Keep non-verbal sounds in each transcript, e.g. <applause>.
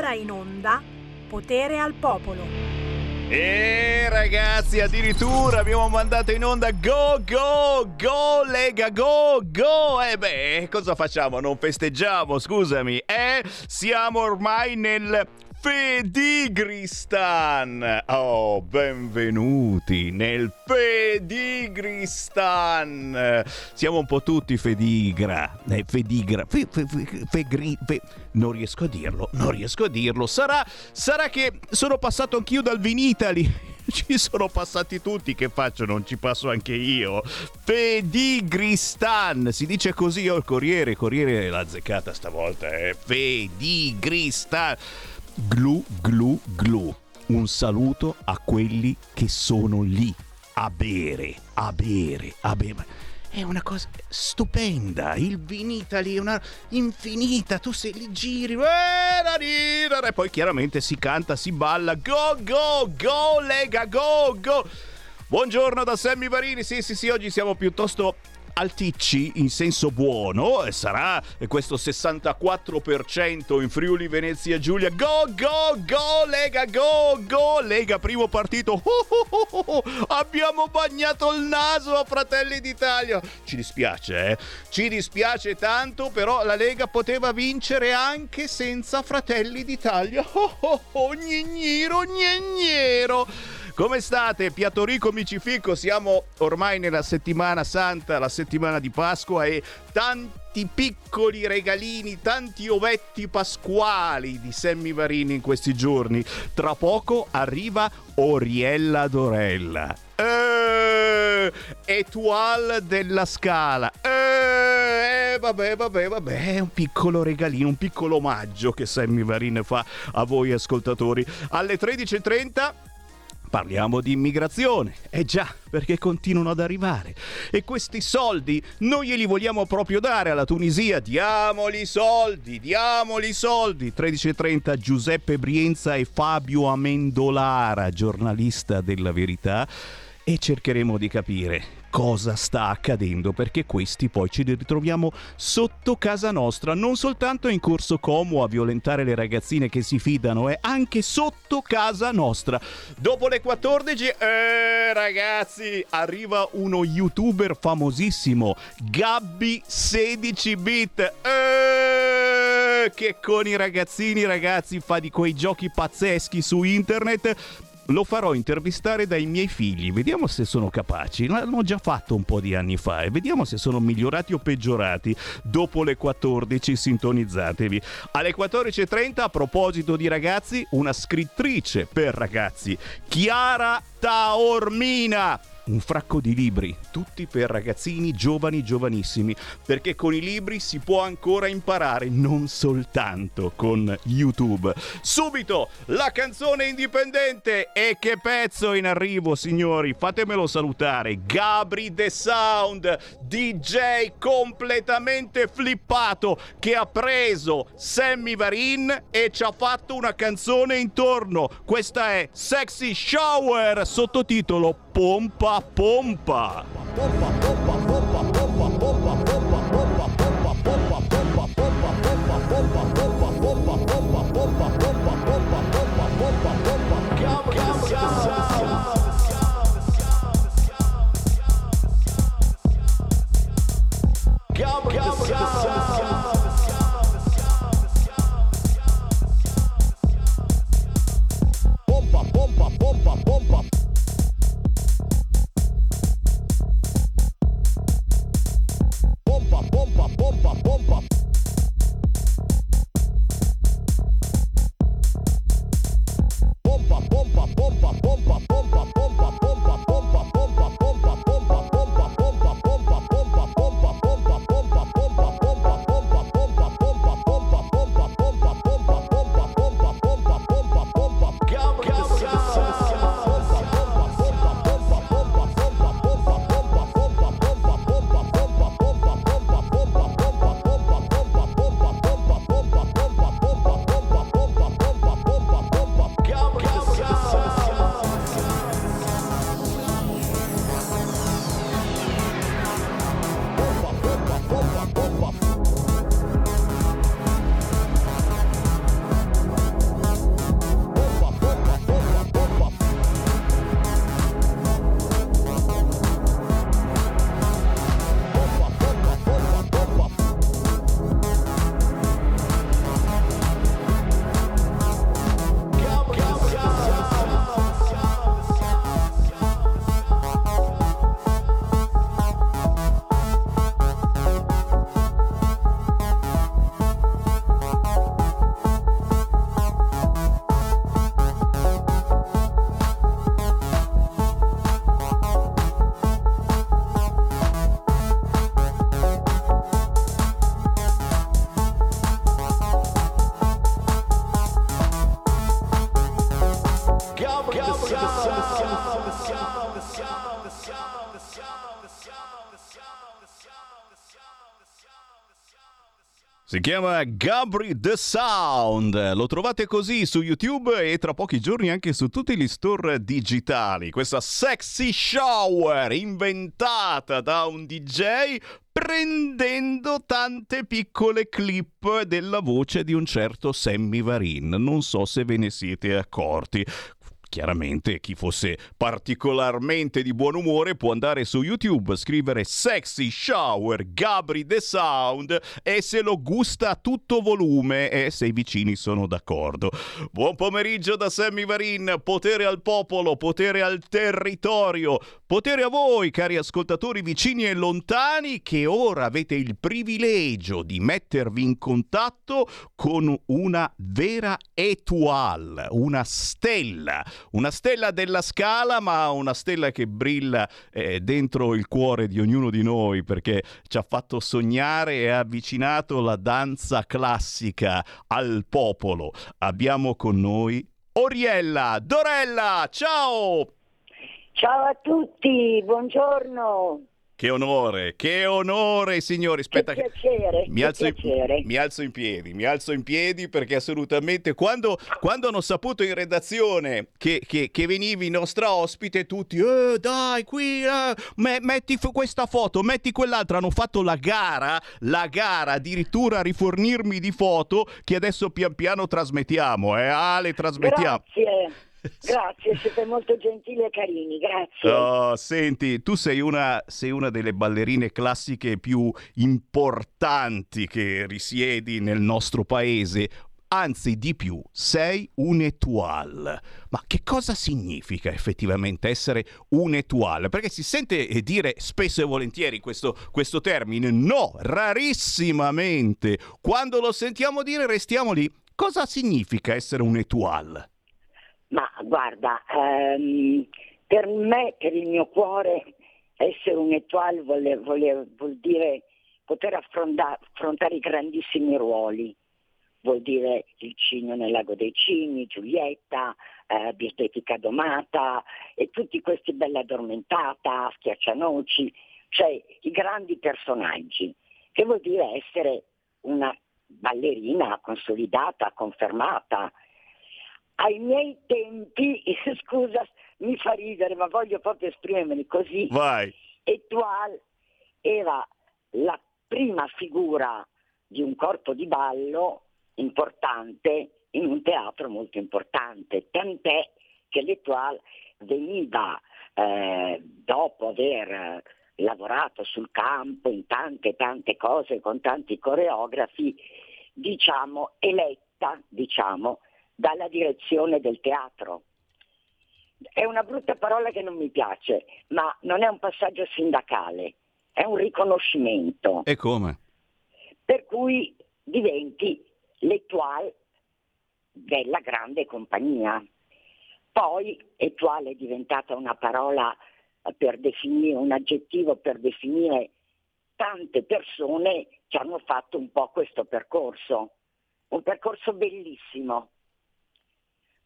ora in onda Potere al Popolo. E ragazzi, addirittura abbiamo mandato in onda Go Go Go Lega Go Go! E beh, cosa facciamo? Non festeggiamo, scusami. Eh, siamo ormai nel Fedigristan. Oh, benvenuti nel Fedigristan. Siamo un po' tutti Fedigra. Eh, Fedigra. Fe, fe, fe, fe. Non riesco a dirlo, non riesco a dirlo. Sarà, sarà che sono passato anch'io dal Vinitali. <laughs> Ci sono passati tutti, che faccio? Non ci passo anche io. Fedigristan, si dice così, ho il Corriere, Corriere l'ha azzeccata stavolta, eh. Fedigristan. Glu, glu, glu. Un saluto a quelli che sono lì a bere, a bere, a bere. È una cosa stupenda. Il Vinitali è una infinita. Tu sei lì, giri. E poi chiaramente si canta, si balla. Go, go, go, Lega, go, go. Buongiorno da Sammy Varini. Sì, sì, sì, oggi siamo piuttosto alticci in senso buono, e sarà questo 64% in Friuli Venezia Giulia. Go, go, go, Lega, go, go, Lega, primo partito. Oh, oh, oh, abbiamo bagnato il naso a Fratelli d'Italia. Ci dispiace, eh? Ci dispiace tanto, però la Lega poteva vincere anche senza Fratelli d'Italia. Oh, oh, oh, gnigniro, gnignero. Come state? Piatorico Micifico, siamo ormai nella settimana santa, la settimana di Pasqua e tanti piccoli regalini, tanti ovetti pasquali di Sammy Varini in questi giorni. Tra poco arriva Oriella Dorella. Eh, Etual della Scala. Eh, vabbè, vabbè, vabbè, è un piccolo regalino, un piccolo omaggio che Sammy Varin fa a voi ascoltatori. Alle 13.30 Parliamo di immigrazione, eh già, perché continuano ad arrivare. E questi soldi noi glieli vogliamo proprio dare alla Tunisia. Diamoli soldi, diamoli soldi. 13.30 Giuseppe Brienza e Fabio Amendolara, giornalista della verità. E cercheremo di capire cosa sta accadendo perché questi poi ci ritroviamo sotto casa nostra, non soltanto in corso Como a violentare le ragazzine che si fidano, è anche sotto casa nostra. Dopo le 14, eh, ragazzi, arriva uno youtuber famosissimo, Gabby 16 bit. Eh, che con i ragazzini, ragazzi, fa di quei giochi pazzeschi su internet lo farò intervistare dai miei figli, vediamo se sono capaci. L'hanno già fatto un po' di anni fa e vediamo se sono migliorati o peggiorati. Dopo le 14 sintonizzatevi. Alle 14.30 a proposito di ragazzi, una scrittrice per ragazzi, Chiara Taormina un fracco di libri, tutti per ragazzini giovani, giovanissimi, perché con i libri si può ancora imparare, non soltanto con YouTube. Subito la canzone indipendente e che pezzo in arrivo, signori, fatemelo salutare. Gabri The Sound, DJ completamente flippato che ha preso Sammy Varin e ci ha fatto una canzone intorno. Questa è Sexy Shower, sottotitolo Pompa Pompa. Pompa Pompa Pompa Si chiama Gabri The Sound, lo trovate così su YouTube e tra pochi giorni anche su tutti gli store digitali. Questa sexy shower inventata da un DJ prendendo tante piccole clip della voce di un certo Sammy Varin. Non so se ve ne siete accorti. Chiaramente chi fosse particolarmente di buon umore può andare su YouTube, scrivere Sexy Shower Gabri The Sound e se lo gusta a tutto volume e se i vicini sono d'accordo. Buon pomeriggio da Sammy Varin, potere al popolo, potere al territorio, potere a voi cari ascoltatori vicini e lontani che ora avete il privilegio di mettervi in contatto con una vera étoile, una stella una stella della scala, ma una stella che brilla eh, dentro il cuore di ognuno di noi perché ci ha fatto sognare e ha avvicinato la danza classica al popolo. Abbiamo con noi Oriella Dorella, ciao! Ciao a tutti, buongiorno. Che onore, che onore, signori. Aspetta, che piacere, mi, che alzo piacere. In, mi alzo in piedi, mi alzo in piedi perché assolutamente quando, quando hanno saputo in redazione che, che, che, venivi nostra ospite, tutti, eh, dai, qui, eh, me, metti f- questa foto, metti quell'altra. Hanno fatto la gara, la gara addirittura a rifornirmi di foto che adesso pian piano trasmettiamo. Eh, Ale, trasmettiamo. Grazie. Grazie, siete molto gentili e carini, grazie. Oh, senti, tu sei una, sei una, delle ballerine classiche più importanti che risiedi nel nostro paese. Anzi, di più, sei un étoile. Ma che cosa significa effettivamente essere un étoile? Perché si sente dire spesso e volentieri questo, questo termine. No, rarissimamente. Quando lo sentiamo dire restiamo lì. Cosa significa essere un étoile? Ma guarda, ehm, per me, per il mio cuore, essere un étoile vuol, vuol, vuol dire poter affrontare i grandissimi ruoli. Vuol dire il cigno nel lago dei cigni, Giulietta, eh, Bietetica domata e tutti questi bella addormentata, schiaccianoci, cioè i grandi personaggi, che vuol dire essere una ballerina consolidata, confermata, ai miei tempi, <laughs> scusa, mi fa ridere, ma voglio proprio esprimermi così. Vai. Etoile era la prima figura di un corpo di ballo importante in un teatro molto importante, tant'è che l'Etoile veniva eh, dopo aver lavorato sul campo in tante tante cose con tanti coreografi, diciamo eletta, diciamo, dalla direzione del teatro. È una brutta parola che non mi piace, ma non è un passaggio sindacale, è un riconoscimento. E come? Per cui diventi l'étoile della grande compagnia. Poi étoile è diventata una parola per definire, un aggettivo per definire tante persone che hanno fatto un po' questo percorso, un percorso bellissimo,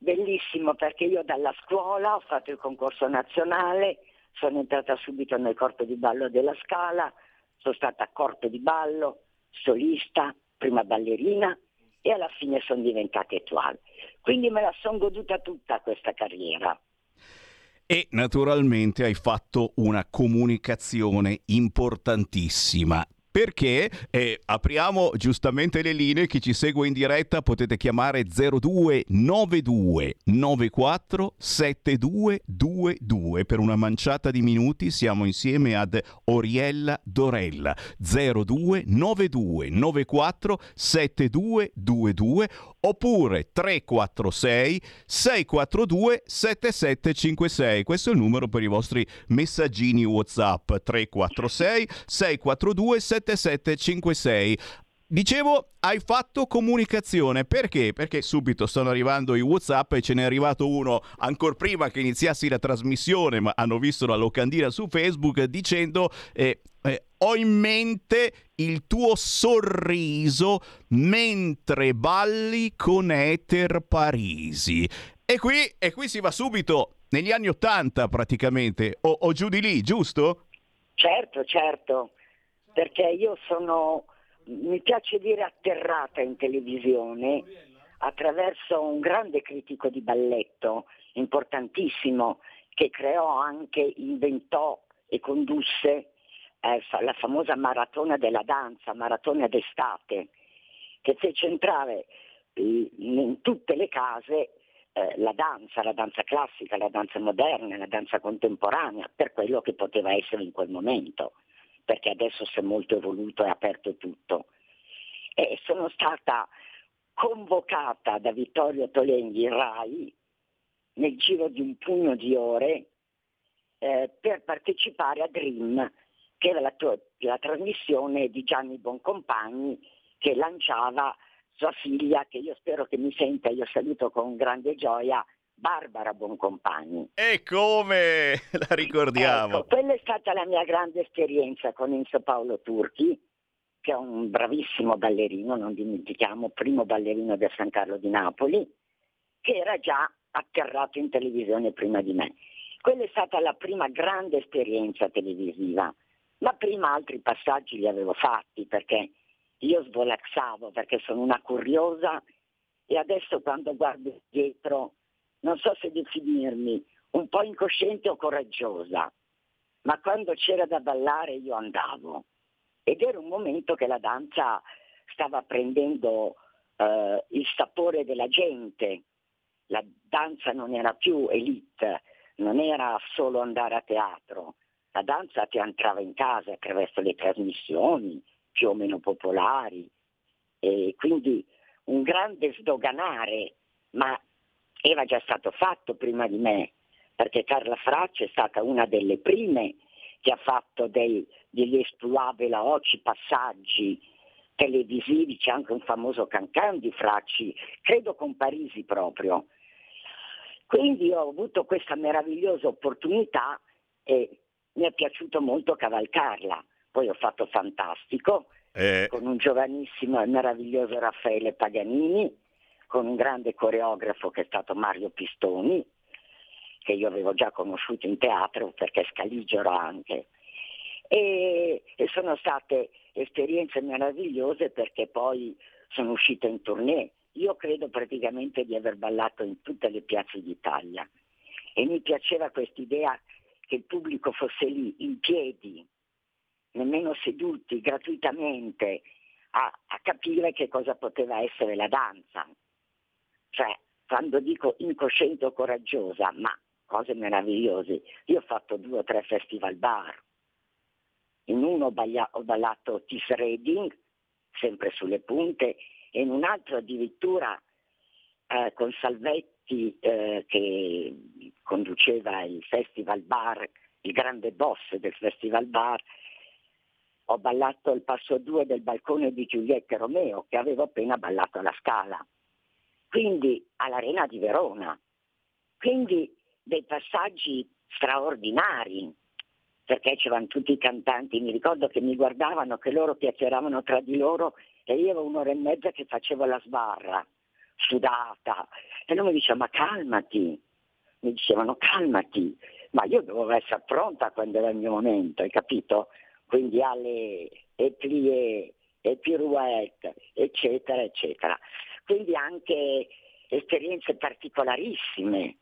bellissimo perché io dalla scuola ho fatto il concorso nazionale, sono entrata subito nel corpo di ballo della Scala, sono stata corpo di ballo, solista, prima ballerina e alla fine sono diventata étoile. Quindi me la sono goduta tutta questa carriera. E naturalmente hai fatto una comunicazione importantissima perché? Eh, apriamo giustamente le linee, chi ci segue in diretta potete chiamare 0292 94 7222 per una manciata di minuti siamo insieme ad Oriella Dorella. 0292 94 7222 oppure 346 642 7756 questo è il numero per i vostri messaggini whatsapp 346 642 7756 7756. Dicevo, hai fatto comunicazione perché? Perché subito stanno arrivando i WhatsApp e ce n'è arrivato uno ancora prima che iniziassi la trasmissione, ma hanno visto la locandina su Facebook dicendo eh, ho in mente il tuo sorriso mentre balli con Ether Parisi. E qui, e qui si va subito negli anni Ottanta praticamente, o, o giù di lì, giusto? Certo, certo perché io sono mi piace dire atterrata in televisione attraverso un grande critico di balletto importantissimo che creò anche, inventò e condusse eh, la famosa maratona della danza, maratona d'estate, che fece entrare eh, in tutte le case eh, la danza, la danza classica, la danza moderna, la danza contemporanea, per quello che poteva essere in quel momento, perché adesso si è molto evoluto e aperto tutto. E sono stata convocata da Vittorio Tolenghi RAI nel giro di un pugno di ore eh, per partecipare a Dream, che era la, la trasmissione di Gianni Boncompagni che lanciava sua figlia, che io spero che mi senta, io saluto con grande gioia, Barbara Boncompagni. E come <laughs> la ricordiamo? Ecco, quella è stata la mia grande esperienza con Enzo Paolo Turchi, che è un bravissimo ballerino, non dimentichiamo, primo ballerino del San Carlo di Napoli, che era già atterrato in televisione prima di me. Quella è stata la prima grande esperienza televisiva, ma prima altri passaggi li avevo fatti perché io svolazzavo perché sono una curiosa e adesso quando guardo dietro non so se definirmi un po' incosciente o coraggiosa, ma quando c'era da ballare io andavo. Ed era un momento che la danza stava prendendo eh, il sapore della gente, la danza non era più elite, non era solo andare a teatro, la danza ti entrava in casa attraverso le trasmissioni, più o meno popolari e quindi un grande sdoganare, ma era già stato fatto prima di me, perché Carla Fracci è stata una delle prime che ha fatto dei, degli esploit veloci, passaggi televisivi, c'è anche un famoso cancan di Fracci, credo con Parisi proprio. Quindi ho avuto questa meravigliosa opportunità e mi è piaciuto molto cavalcarla. Poi ho fatto fantastico eh. con un giovanissimo e meraviglioso Raffaele Paganini, con un grande coreografo che è stato Mario Pistoni, che io avevo già conosciuto in teatro perché scaligero anche. E, e sono state esperienze meravigliose perché poi sono uscita in tournée. Io credo praticamente di aver ballato in tutte le piazze d'Italia e mi piaceva quest'idea che il pubblico fosse lì in piedi nemmeno seduti gratuitamente a, a capire che cosa poteva essere la danza. Cioè, quando dico incosciente o coraggiosa, ma cose meravigliose. Io ho fatto due o tre festival bar. In uno ho, ballato Tis Reading, sempre sulle punte, e in un altro addirittura eh, con Salvetti eh, che conduceva il festival bar, il grande boss del festival bar, ho ballato il passo 2 del balcone di Giulietta Romeo che avevo appena ballato alla Scala, quindi all'Arena di Verona. Quindi dei passaggi straordinari, perché c'erano tutti i cantanti, mi ricordo che mi guardavano, che loro piaceravano tra di loro e io ero un'ora e mezza che facevo la sbarra, sudata, e loro mi dicevano ma calmati, mi dicevano calmati, ma io dovevo essere pronta quando era il mio momento, hai capito? quindi alle plie e pirouette, eccetera, eccetera. Quindi anche esperienze particolarissime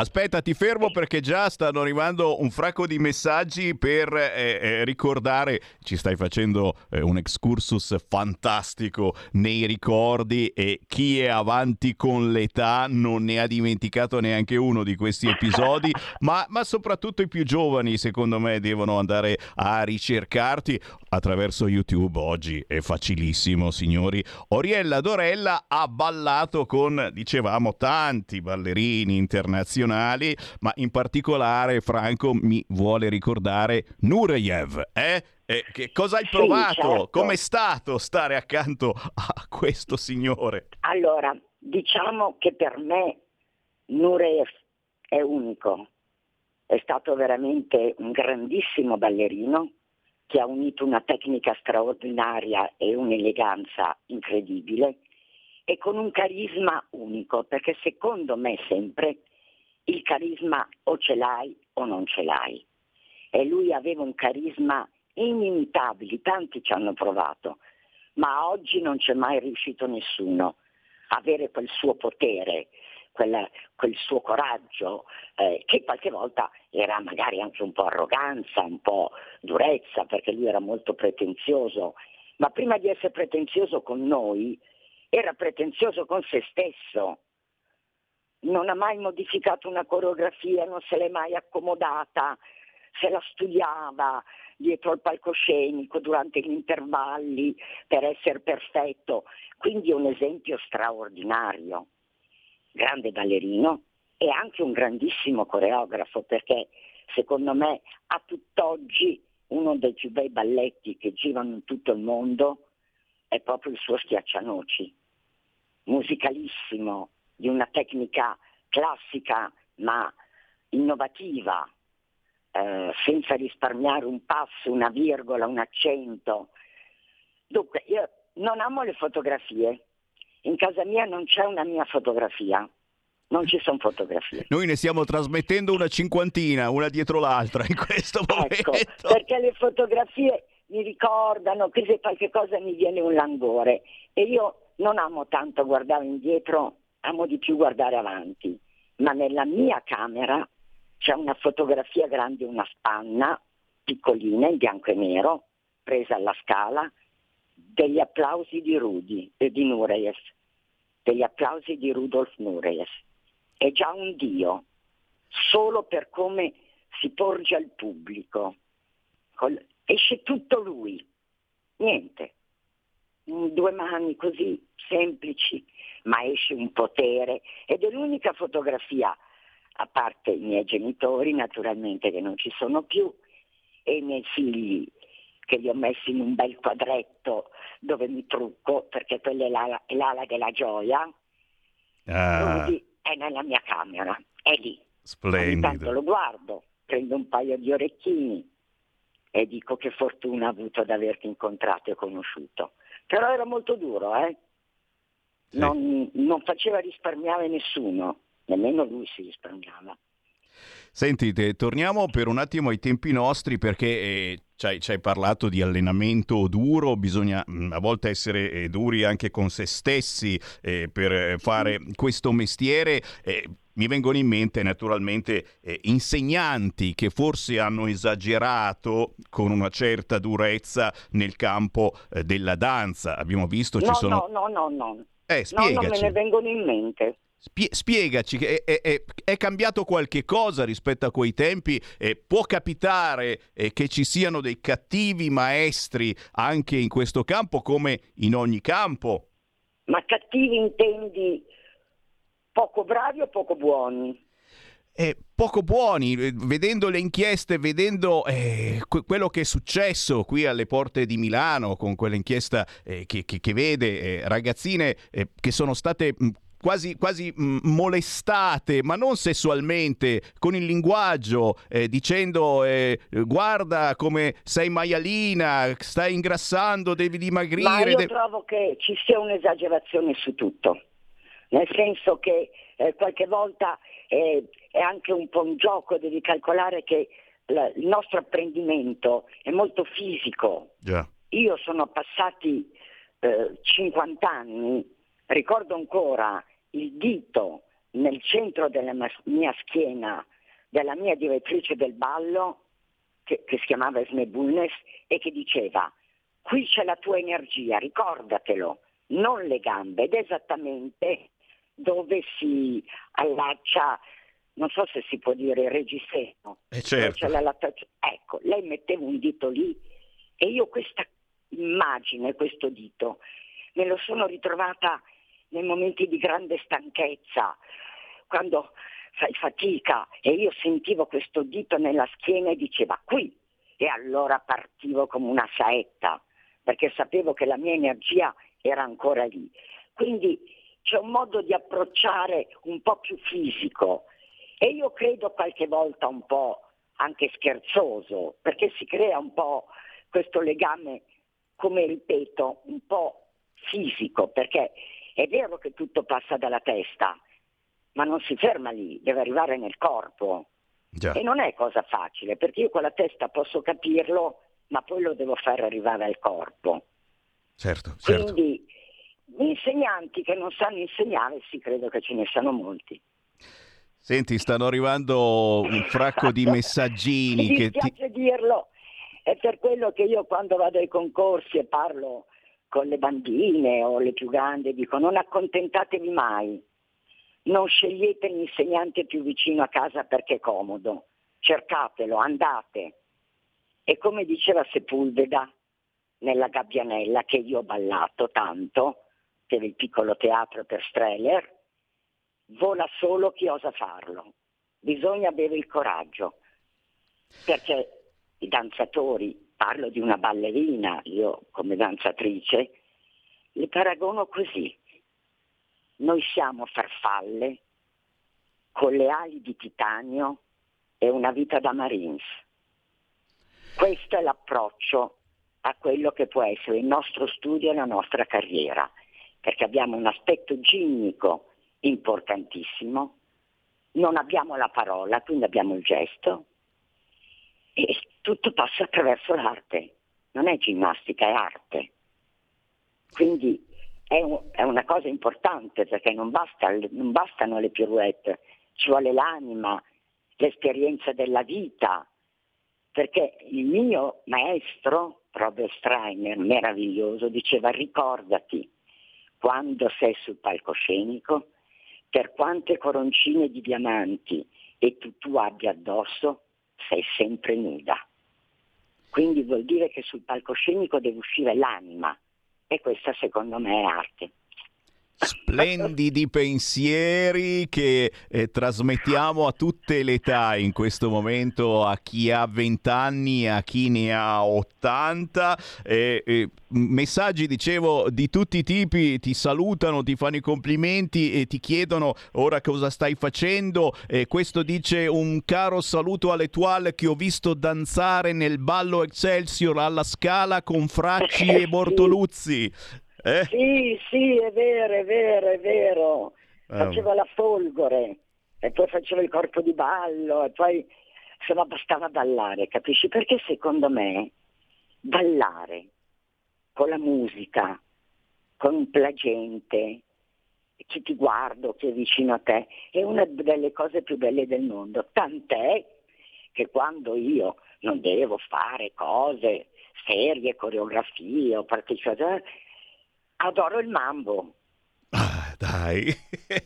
Aspetta, ti fermo perché già stanno arrivando un fracco di messaggi per eh, eh, ricordare, ci stai facendo eh, un excursus fantastico nei ricordi e chi è avanti con l'età non ne ha dimenticato neanche uno di questi episodi, <laughs> ma, ma soprattutto i più giovani secondo me devono andare a ricercarti attraverso YouTube oggi, è facilissimo signori. Oriella Dorella ha ballato con, dicevamo, tanti ballerini internazionali nazionali, ma in particolare Franco mi vuole ricordare Nureyev, eh? E che cosa hai provato? Sì, certo. Com'è stato stare accanto a questo signore? Allora, diciamo che per me Nureyev è unico. È stato veramente un grandissimo ballerino che ha unito una tecnica straordinaria e un'eleganza incredibile e con un carisma unico, perché secondo me sempre il carisma o ce l'hai o non ce l'hai. E lui aveva un carisma inimitabile, tanti ci hanno provato, ma oggi non c'è mai riuscito nessuno a avere quel suo potere, quel, quel suo coraggio, eh, che qualche volta era magari anche un po' arroganza, un po' durezza, perché lui era molto pretenzioso, ma prima di essere pretenzioso con noi, era pretenzioso con se stesso. Non ha mai modificato una coreografia, non se l'è mai accomodata, se la studiava dietro al palcoscenico durante gli intervalli per essere perfetto. Quindi è un esempio straordinario grande ballerino e anche un grandissimo coreografo perché secondo me a tutt'oggi uno dei più bei balletti che girano in tutto il mondo è proprio il suo Schiaccianoci, musicalissimo, di una tecnica classica ma innovativa, eh, senza risparmiare un passo, una virgola, un accento. Dunque, io non amo le fotografie, in casa mia non c'è una mia fotografia. Non ci sono fotografie. Noi ne stiamo trasmettendo una cinquantina, una dietro l'altra in questo ecco, momento. Ecco, perché le fotografie mi ricordano che se qualche cosa mi viene un languore e io non amo tanto guardare indietro, amo di più guardare avanti. Ma nella mia camera c'è una fotografia grande, una spanna, piccolina, in bianco e nero, presa alla scala, degli applausi di Rudi e di Nureyev, degli applausi di Rudolf Nureyev. È già un dio, solo per come si porge al pubblico. Col... esce tutto lui, niente. Due mani così semplici, ma esce un potere ed è l'unica fotografia, a parte i miei genitori naturalmente che non ci sono più, e i miei figli che li ho messi in un bel quadretto dove mi trucco, perché quella è l'ala, è l'ala della gioia. Ah. Quindi è nella mia camera, è lì. Splendido. Intanto lo guardo, prendo un paio di orecchini e dico che fortuna ho avuto ad averti incontrato e conosciuto. Però era molto duro, eh? Sì. Non, non faceva risparmiare nessuno, nemmeno lui si risparmiava. Sentite, torniamo per un attimo ai tempi nostri perché eh, ci hai, parlato di allenamento duro, bisogna mm, a volte essere eh, duri anche con se stessi eh, per fare questo mestiere. Eh, mi vengono in mente naturalmente eh, insegnanti che forse hanno esagerato con una certa durezza nel campo eh, della danza. Abbiamo visto no, ci sono... No, no, no, no. Eh, spiegaci. No, non me ne vengono in mente. Spie- spiegaci, è, è, è, è, cambiato qualche cosa rispetto a quei tempi? Eh, può capitare eh, che ci siano dei cattivi maestri anche in questo campo come in ogni campo? Ma cattivi intendi poco bravi o poco buoni? Eh, poco buoni, eh, vedendo le inchieste, vedendo eh, quello che è successo qui alle porte di Milano con quell'inchiesta eh, che, che, che, vede eh, ragazzine eh, che sono state mh, quasi, quasi mh, mm, molestate, ma non sessualmente, con il linguaggio, eh, dicendo eh, guarda come sei maialina, stai ingrassando, devi dimagrire. Ma io de- trovo che ci sia un'esagerazione su tutto, nel senso che eh, qualche volta eh, è anche un po' un gioco, devi calcolare che la, il nostro apprendimento è molto fisico. Yeah. Io sono passati 50 eh, anni, ricordo ancora il dito nel centro della mia schiena della mia direttrice del ballo, che, che si chiamava Esme Bulnes, e che diceva, qui c'è la tua energia, ricordatelo, non le gambe, ed esattamente dove si allaccia, non so se si può dire il reggiseno. Eh certo. Ecco, lei metteva un dito lì e io questa immagine, questo dito, me lo sono ritrovata nei momenti di grande stanchezza, quando fai fatica. E io sentivo questo dito nella schiena e diceva qui! E allora partivo come una saetta perché sapevo che la mia energia era ancora lì. Quindi c'è un modo di approcciare un po' più fisico. E io credo qualche volta un po' anche scherzoso perché si crea un po' questo legame, come ripeto, un po' fisico perché è vero che tutto passa dalla testa, ma non si ferma lì, deve arrivare nel corpo. Già. E non è cosa facile, perché io con la testa posso capirlo, ma poi lo devo far arrivare al corpo. certo, certo. Quindi insegnanti che non sanno insegnare, sì, credo che ce ne siano molti. Senti, stanno arrivando un fracco di <laughs> messaggini. Mi dispiace ti... dirlo, è per quello che io quando vado ai concorsi e parlo con le bambine o le più grandi dico non accontentatevi mai, non scegliete l'insegnante più vicino a casa perché è comodo, cercatelo, andate. E come diceva Sepulveda nella Gabbianella, che io ho ballato tanto per il piccolo teatro per Streller, vola solo chi osa farlo. Bisogna avere il coraggio, perché i danzatori, parlo di una ballerina, io come danzatrice, le paragono così. Noi siamo farfalle con le ali di titanio e una vita da Marines. Questo è l'approccio a quello che può essere il nostro studio e la nostra carriera, perché abbiamo un aspetto ginnico importantissimo, non abbiamo la parola, quindi abbiamo il gesto e tutto passa attraverso l'arte, non è ginnastica, è arte. Quindi è, un, è una cosa importante perché non, basta, non bastano le pirouette, ci vuole l'anima, l'esperienza della vita, perché il mio maestro, Robert Streiner, meraviglioso, diceva ricordati quando sei sul palcoscenico, per quante coroncine di diamanti e tu, tu abbia addosso, sei sempre nuda. Quindi vuol dire che sul palcoscenico deve uscire l'anima e questa secondo me è arte splendidi pensieri che eh, trasmettiamo a tutte le età in questo momento, a chi ha 20 anni, a chi ne ha 80. Eh, eh, messaggi, dicevo, di tutti i tipi, ti salutano, ti fanno i complimenti e ti chiedono ora cosa stai facendo. questo dice un caro saluto all'Etoile che ho visto danzare nel ballo Excelsior alla Scala con Fracci e <laughs> Bortoluzzi. Eh? Sì, sì, è vero, è vero, è vero. Ah. Faceva la folgore e poi faceva il corpo di ballo e poi insomma bastava ballare, capisci? Perché secondo me ballare con la musica, con la gente, chi ti guarda, chi è vicino a te, è una delle cose più belle del mondo. Tant'è che quando io non devo fare cose serie, coreografie o partecipare, adoro il mambo. Ah, dai,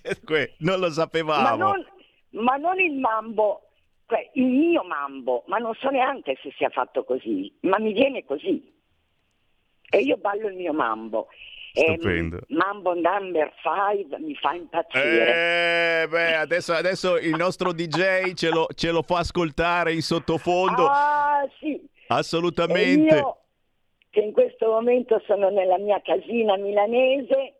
<laughs> non lo sapevamo. Ma non, ma non il mambo, cioè il mio mambo, ma non so neanche se sia fatto così, ma mi viene così. E io ballo il mio mambo. Stupendo. Eh, Mambo number 5 mi fa impazzire. Eh, beh, adesso, adesso, il nostro DJ ce lo, ce lo, fa ascoltare in sottofondo. Ah, sì. Assolutamente. io che in questo momento sono nella mia casina milanese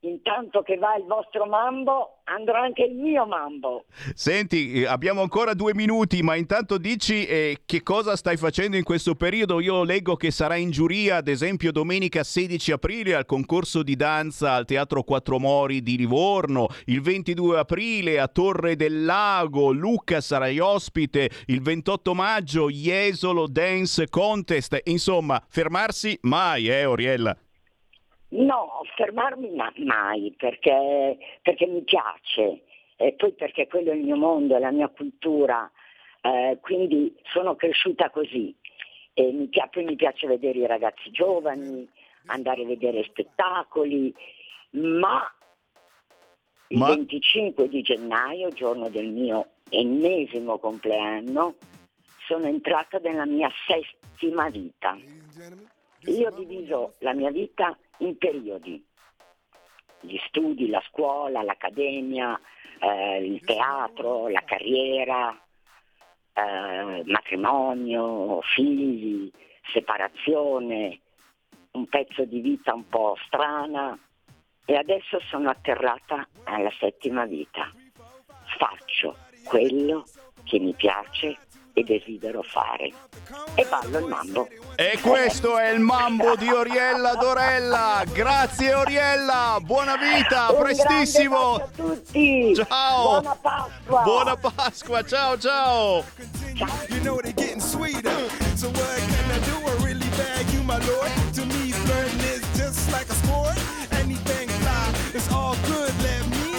intanto che va il vostro mambo, andrà anche il mio mambo. Senti, eh, abbiamo ancora due minuti, ma intanto dici eh, che cosa stai facendo in questo periodo. Io leggo che sarà in giuria, ad esempio, domenica 16 aprile al concorso di danza al Teatro Quattro Mori di Livorno, il 22 aprile a Torre del Lago, Luca sarai ospite, il 28 maggio Jesolo Dance Contest. Insomma, fermarsi mai, eh, Oriella? No, fermarmi mai perché, perché mi piace e poi perché quello è il mio mondo, è la mia cultura, eh, quindi sono cresciuta così e mi, poi mi piace vedere i ragazzi giovani, andare a vedere spettacoli, ma il ma... 25 di gennaio, giorno del mio ennesimo compleanno, sono entrata nella mia settima vita. Io diviso la mia vita in periodi, gli studi, la scuola, l'accademia, eh, il teatro, la carriera, eh, matrimonio, figli, separazione, un pezzo di vita un po' strana. E adesso sono atterrata alla settima vita. Faccio quello che mi piace e desidero fare. E ballo il mambo. E questo è il mambo di Oriella Dorella. Grazie Oriella, buona vita, Un prestissimo. a tutti. Ciao. Buona Pasqua. Buona Pasqua, ciao ciao. ciao.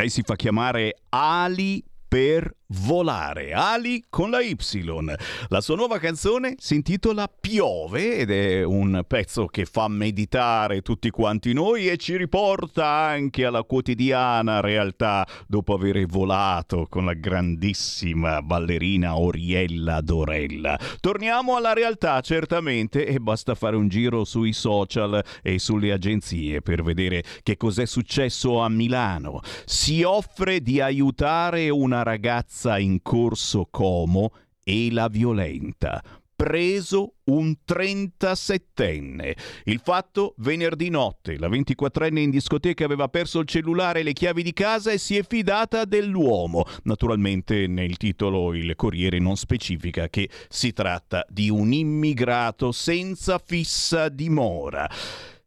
Lei si fa chiamare Ali per volare, Ali con la Y. La sua nuova canzone si intitola Piove ed è un pezzo che fa meditare tutti quanti noi e ci riporta anche alla quotidiana realtà dopo aver volato con la grandissima ballerina Oriella Dorella. Torniamo alla realtà certamente e basta fare un giro sui social e sulle agenzie per vedere che cos'è successo a Milano. Si offre di aiutare una ragazza in corso Como e la violenta. Preso un 37enne. Il fatto venerdì notte. La 24enne in discoteca aveva perso il cellulare e le chiavi di casa e si è fidata dell'uomo. Naturalmente nel titolo il Corriere non specifica che si tratta di un immigrato senza fissa dimora.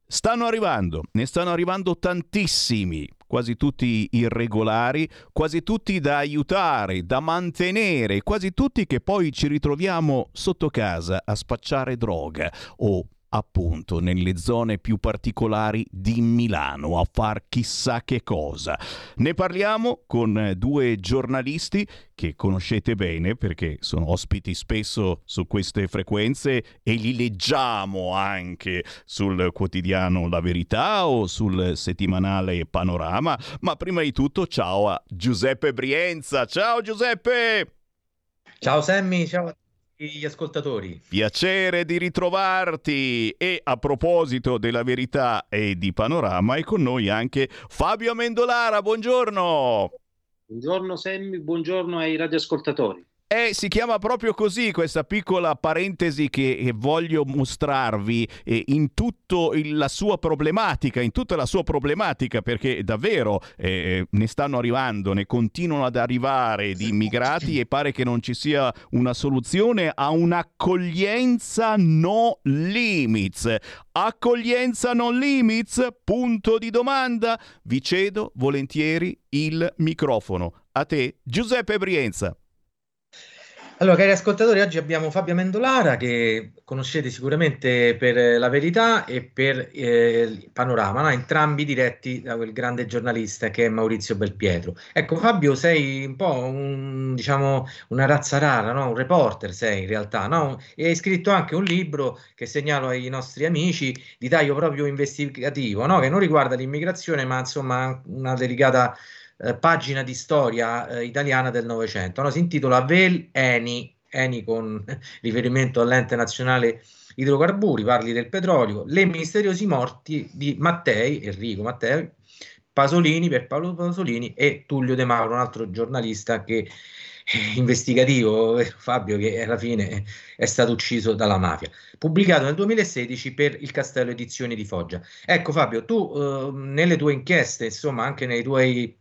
Stanno arrivando, ne stanno arrivando tantissimi, quasi tutti irregolari, quasi tutti da aiutare, da mantenere, quasi tutti che poi ci ritroviamo sotto casa a spacciare droga o appunto nelle zone più particolari di Milano a far chissà che cosa. Ne parliamo con eh, due giornalisti che conoscete bene perché sono ospiti spesso su queste frequenze e li leggiamo anche sul quotidiano La Verità o sul settimanale Panorama. Ma prima di tutto ciao a Giuseppe Brienza. Ciao Giuseppe! Ciao Sammy, ciao a gli ascoltatori. Piacere di ritrovarti e a proposito della verità e di panorama è con noi anche Fabio Amendolara, buongiorno! Buongiorno Sammy, buongiorno ai radioascoltatori. Eh, si chiama proprio così questa piccola parentesi che eh, voglio mostrarvi eh, in tutta la sua problematica, in tutta la sua problematica, perché davvero eh, ne stanno arrivando, ne continuano ad arrivare di immigrati e pare che non ci sia una soluzione a un'accoglienza no limits. Accoglienza non limits? Punto di domanda. Vi cedo volentieri il microfono. A te, Giuseppe Brienza. Allora, cari ascoltatori, oggi abbiamo Fabio Mendolara che conoscete sicuramente per La Verità e per eh, Panorama, no? entrambi diretti da quel grande giornalista che è Maurizio Belpietro. Ecco, Fabio, sei un po' un, diciamo, una razza rara, no? un reporter sei in realtà, no? e hai scritto anche un libro che segnalo ai nostri amici di taglio proprio investigativo, che non riguarda l'immigrazione, ma insomma una delicata eh, pagina di storia eh, italiana del Novecento. No? Si intitola Vel Eni, Eni con <laughs> riferimento all'ente nazionale idrocarburi, parli del petrolio, le misteriosi morti di Mattei, Enrico Mattei, Pasolini per Paolo Pasolini e Tullio De Mauro, un altro giornalista che investigativo, Fabio, che alla fine è stato ucciso dalla mafia, pubblicato nel 2016 per il Castello Edizioni di Foggia. Ecco Fabio, tu eh, nelle tue inchieste, insomma anche nei tuoi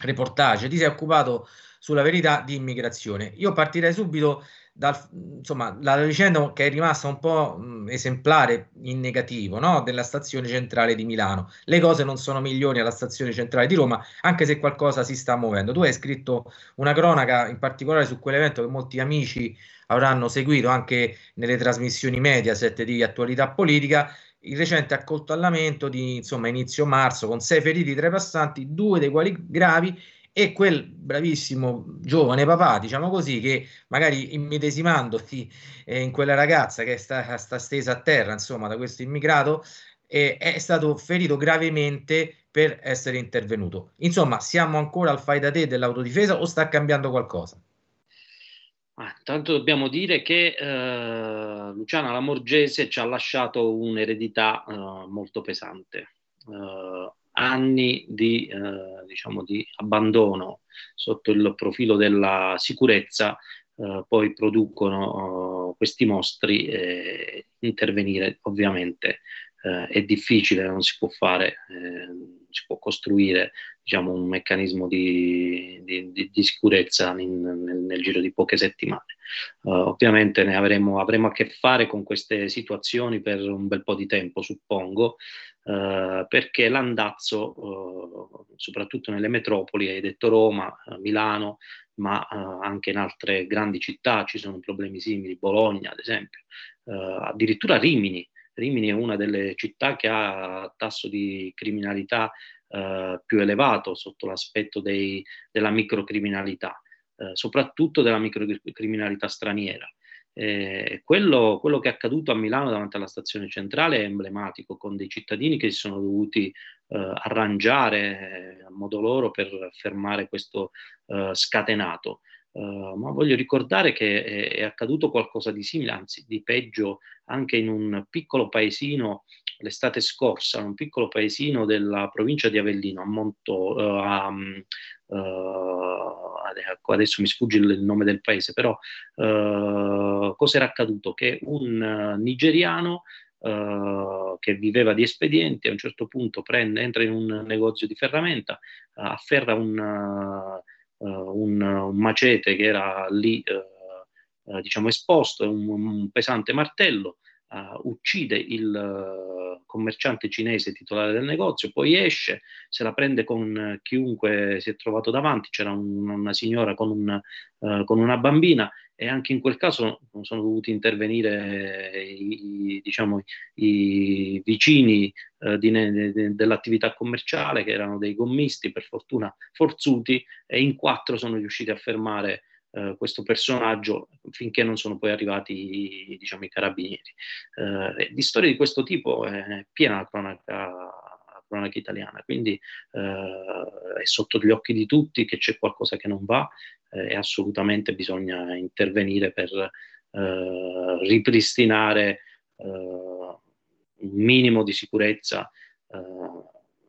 reportage, ti sei occupato sulla verità di immigrazione. Io partirei subito dal, insomma, la vicenda che è rimasta un po' esemplare in negativo, no? della stazione centrale di Milano. Le cose non sono migliori alla stazione centrale di Roma, anche se qualcosa si sta muovendo. Tu hai scritto una cronaca in particolare su quell'evento che molti amici avranno seguito anche nelle trasmissioni Mediaset di attualità politica, il recente accoltellamento di insomma inizio marzo con sei feriti tra i passanti, due dei quali gravi e quel bravissimo giovane papà, diciamo così, che magari immedesimandosi eh, in quella ragazza che sta, sta stesa a terra, insomma, da questo immigrato, eh, è stato ferito gravemente per essere intervenuto. Insomma, siamo ancora al fai da te dell'autodifesa o sta cambiando qualcosa? Ah, tanto dobbiamo dire che eh, Luciana Lamorgese ci ha lasciato un'eredità eh, molto pesante. Eh, anni di, eh, diciamo di, abbandono sotto il profilo della sicurezza eh, poi producono eh, questi mostri e intervenire ovviamente è difficile, non si può fare, si può costruire diciamo, un meccanismo di, di, di, di sicurezza in, nel, nel, giro di poche settimane. Uh, ovviamente ne avremo, avremo, a che fare con queste situazioni per un bel po' di tempo, suppongo, uh, perché l'andazzo, uh, soprattutto nelle metropoli, hai detto Roma, Milano, ma anche in altre grandi città ci sono problemi simili, Bologna ad esempio, addirittura Rimini. Rimini è una delle città che ha tasso di criminalità eh, più elevato sotto l'aspetto dei, della microcriminalità, eh, soprattutto della microcriminalità straniera. Eh, quello, quello, che è accaduto a Milano davanti alla stazione centrale è emblematico, con dei cittadini che si sono dovuti eh, arrangiare eh, a modo loro per fermare questo eh, scatenato. Uh, ma voglio ricordare che è, è, accaduto qualcosa di simile, anzi di peggio, anche in un piccolo paesino l'estate scorsa, un piccolo paesino della provincia di Avellino, a Monto, uh, a, uh, adesso mi sfugge il, nome del paese, però uh, cosa era accaduto? Che un nigeriano che viveva di espedienti a un certo punto prende, entra in un negozio di ferramenta, afferra un, un, un, macete che era lì diciamo esposto, un, un pesante martello, uccide il commerciante cinese titolare del negozio, poi esce, se la prende con chiunque si è trovato davanti, c'era un, una signora con, un, con, una bambina e anche in quel caso sono dovuti intervenire i, diciamo, i vicini di, de, dell'attività commerciale che erano dei gommisti per fortuna forzuti e in quattro sono riusciti a fermare eh, questo personaggio finché non sono poi arrivati diciamo, i carabinieri. Eh, di storie di questo tipo è piena la cronaca, cronaca italiana, quindi eh, è sotto gli occhi di tutti che c'è qualcosa che non va eh, e assolutamente bisogna intervenire per eh, ripristinare un minimo di sicurezza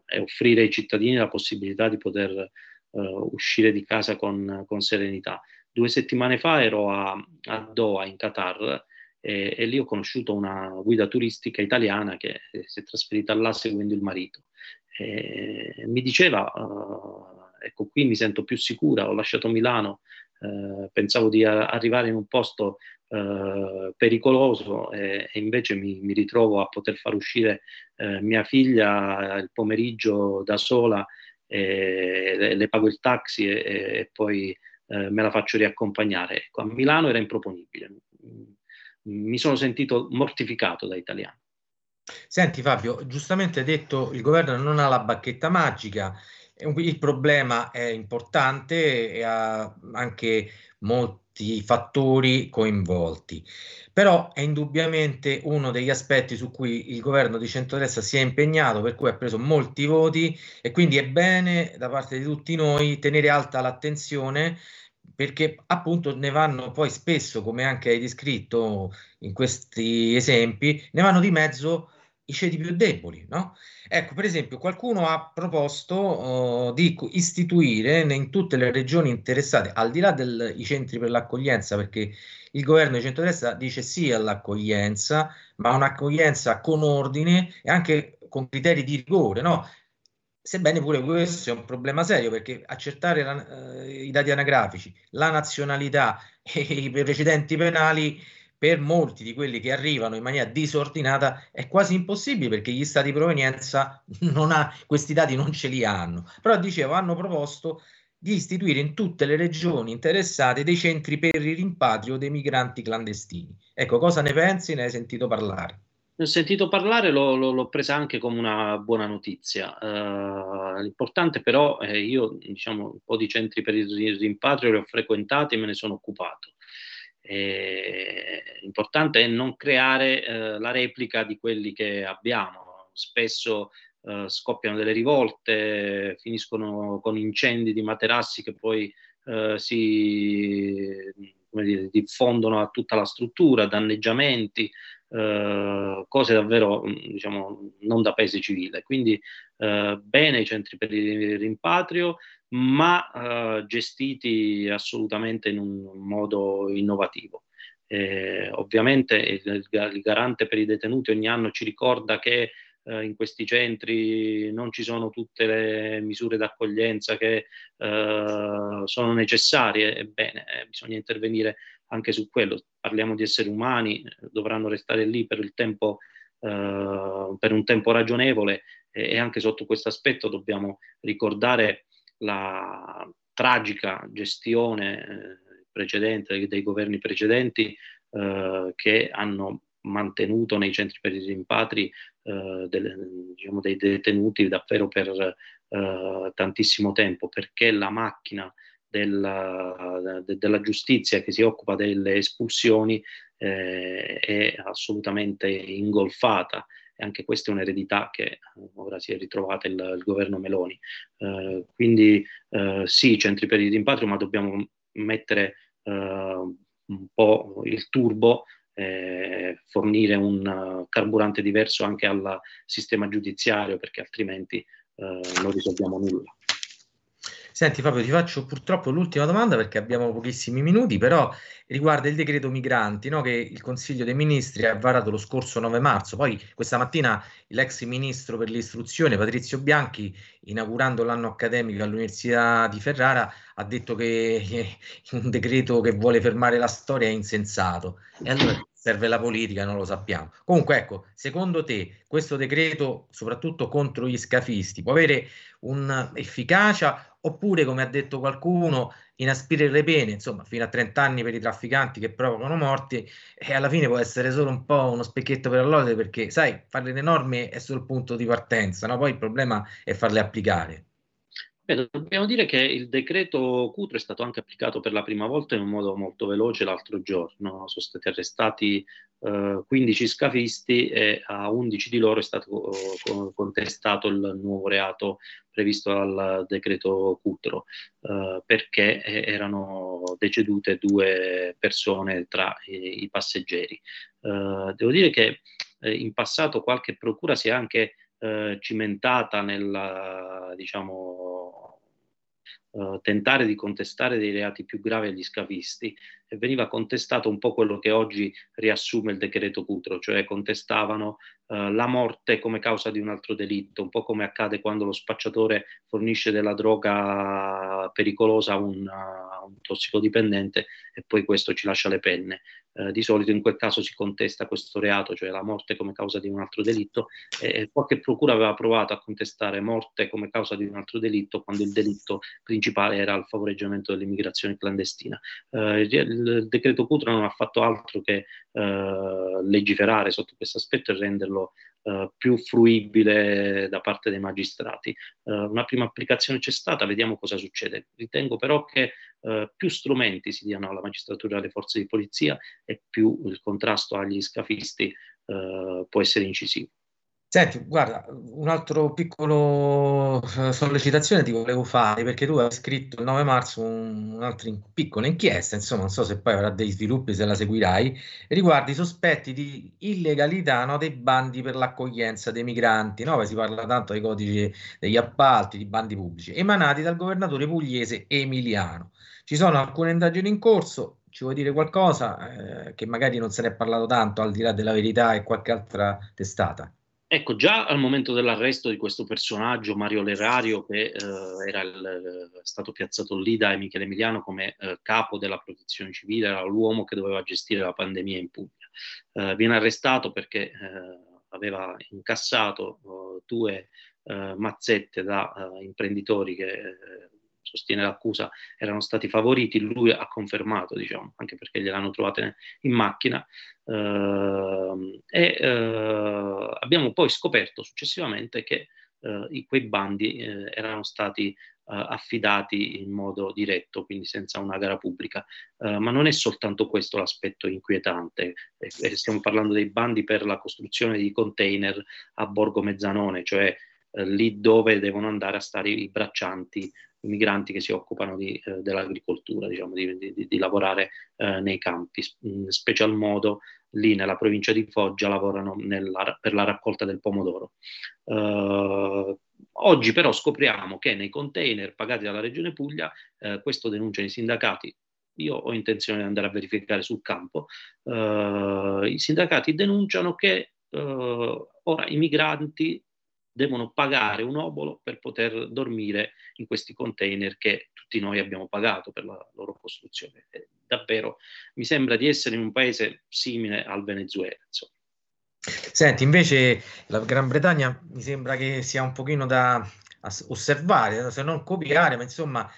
e offrire ai cittadini la possibilità di poter Uh, uscire di casa con, con, serenità. Due settimane fa ero a, a Doha, in Qatar, e, e, lì ho conosciuto una guida turistica italiana che si è trasferita là seguendo il marito. E mi diceva, uh, ecco qui mi sento più sicura, ho lasciato Milano, uh, pensavo di a- arrivare in un posto uh, pericoloso e, e invece mi, mi, ritrovo a poter far uscire mia figlia il pomeriggio da sola, e le, le pago il taxi e, e poi eh, me la faccio riaccompagnare. Ecco, a Milano era improponibile. Mi sono sentito mortificato da italiano. Senti Fabio, giustamente detto il governo non ha la bacchetta magica, il problema è importante e ha anche molti fattori coinvolti, però è indubbiamente uno degli aspetti su cui il governo di centrodestra si è impegnato, per cui ha preso molti voti e quindi è bene da parte di tutti noi tenere alta l'attenzione perché appunto ne vanno poi spesso, come anche hai descritto in questi esempi, ne vanno di mezzo i ceti più deboli, no? Ecco, per esempio, qualcuno ha proposto uh, di istituire in tutte le regioni interessate, al di là dei centri per l'accoglienza, perché il governo di centrodestra dice sì all'accoglienza, ma un'accoglienza con ordine e anche con criteri di rigore, no? Sebbene pure questo è un problema serio perché accertare la, eh, i dati anagrafici, la nazionalità e i precedenti penali per molti di quelli che arrivano in maniera disordinata è quasi impossibile perché gli stati di provenienza non ha, questi dati non ce li hanno. Però dicevo, hanno proposto di istituire in tutte le regioni interessate dei centri per il rimpatrio dei migranti clandestini. Ecco, cosa ne pensi? Ne hai sentito parlare? Ne ho sentito parlare, l'ho, l'ho, presa anche come una buona notizia. Uh, l'importante però, è io diciamo un po' di centri per il rimpatrio li ho frequentati e me ne sono occupato. E, l'importante è non creare uh, la replica di quelli che abbiamo. Spesso eh, scoppiano delle rivolte, finiscono con incendi di materassi che poi eh, si dire, diffondono a tutta la struttura, danneggiamenti, eh, cose davvero diciamo, non da paese civile. Quindi eh, bene i centri per il rimpatrio, ma eh, gestiti assolutamente in un modo innovativo. Eh, ovviamente il, il, garante per i detenuti ogni anno ci ricorda che eh, in questi centri non ci sono tutte le misure d'accoglienza che eh, sono necessarie, ebbene bisogna intervenire anche su quello. Parliamo di esseri umani, dovranno restare lì per, il tempo, eh, per un tempo ragionevole e, e anche sotto questo aspetto dobbiamo ricordare la tragica gestione eh, precedente, dei governi precedenti eh, che hanno mantenuto nei centri per i rimpatri eh, delle, diciamo, dei detenuti davvero per eh, tantissimo tempo, perché la macchina della, de, della, giustizia che si occupa delle espulsioni eh, è assolutamente ingolfata e anche questa è un'eredità che ora si è ritrovata il, il governo Meloni. Eh, quindi eh, sì, centri per il rimpatrio, ma dobbiamo mettere eh, un po' il turbo, eh, fornire un uh, carburante diverso anche al sistema giudiziario perché altrimenti eh, non risolviamo nulla. Senti Fabio, ti faccio purtroppo l'ultima domanda perché abbiamo pochissimi minuti, però riguarda il decreto migranti no? che il Consiglio dei Ministri ha varato lo scorso 9 marzo. Poi questa mattina l'ex ministro per l'istruzione Patrizio Bianchi, inaugurando l'anno accademico all'Università di Ferrara, ha detto che <laughs> un decreto che vuole fermare la storia è insensato. E allora serve la politica, non lo sappiamo. Comunque, ecco, secondo te questo decreto, soprattutto contro gli scafisti, può avere un'efficacia oppure, come ha detto qualcuno, inaspire le pene, insomma, fino a 30 anni per i trafficanti che provocano morti e alla fine può essere solo un po' uno specchietto per all'ode perché, sai, fare le norme è solo il punto di partenza, no? Poi il problema è farle applicare. Beh, dobbiamo dire che il decreto Cutro è stato anche applicato per la prima volta in un modo molto veloce l'altro giorno. Sono stati arrestati eh, 15 scafisti e a 11 di loro è stato eh, contestato il nuovo reato previsto dal decreto Cutro eh, perché erano decedute due persone tra i, i passeggeri. Eh, devo dire che eh, in passato qualche procura si è anche eh, cimentata nel diciamo, eh, tentare di contestare dei reati più gravi agli scafisti e veniva contestato un po' quello che oggi riassume il decreto Cutro, cioè contestavano eh, la morte come causa di un altro delitto, un po' come accade quando lo spacciatore fornisce della droga pericolosa a un, un tossicodipendente e poi questo ci lascia le penne. Eh, di solito in quel caso si contesta questo reato, cioè la morte come causa di un altro delitto, e qualche procura aveva provato a contestare morte come causa di un altro delitto quando il delitto principale era il favoreggiamento dell'immigrazione clandestina. Eh, il decreto Cutro non ha fatto altro che eh, legiferare sotto questo aspetto e renderlo eh, più fruibile da parte dei magistrati. Eh, una prima applicazione c'è stata, vediamo cosa succede. Ritengo però che eh, più strumenti si diano alla magistratura e alle forze di polizia e più il contrasto agli scafisti eh, può essere incisivo. Senti, guarda, un altro piccolo eh, sollecitazione ti volevo fare perché tu hai scritto il 9 marzo un, un'altra in- piccola inchiesta, insomma, non so se poi avrà degli sviluppi, se la seguirai, riguardo i sospetti di illegalità no, dei bandi per l'accoglienza dei migranti, no? Si parla tanto dei codici degli appalti, di bandi pubblici, emanati dal governatore pugliese Emiliano. Ci sono alcune indagini in corso, ci vuoi dire qualcosa eh, che magari non se ne è parlato tanto al di là della verità e qualche altra testata? Ecco, già al momento dell'arresto di questo personaggio, Mario Lerario, che eh, era il, stato piazzato lì da Michele Emiliano come eh, capo della protezione civile, era l'uomo che doveva gestire la pandemia in Puglia. Eh, viene arrestato perché eh, aveva incassato eh, due eh, mazzette da imprenditori che sostiene l'accusa, erano stati favoriti, lui ha confermato, diciamo, anche perché gliel'hanno trovate in macchina. Eh, e eh, abbiamo poi scoperto successivamente che eh, quei bandi eh, erano stati eh, affidati in modo diretto, quindi senza una gara pubblica. Uh, ma non è soltanto questo l'aspetto inquietante, eh, stiamo parlando dei bandi per la costruzione di container a Borgo Mezzanone, cioè lì dove devono andare a stare i braccianti migranti che si occupano di, eh, dell'agricoltura, diciamo, di, di, di lavorare eh, nei campi, in special modo lì nella provincia di Foggia lavorano nella, per la raccolta del pomodoro. Uh, oggi però scopriamo che nei container pagati dalla Regione Puglia, uh, questo denunciano i sindacati, io ho intenzione di andare a verificare sul campo, uh, i sindacati denunciano che ora i migranti devono pagare un obolo per poter dormire in questi container che tutti noi abbiamo pagato per la loro costruzione. E davvero mi sembra di essere in un paese simile al Venezuela. Insomma. Senti, invece la Gran Bretagna mi sembra che sia un pochino da osservare, se non copiare, ma insomma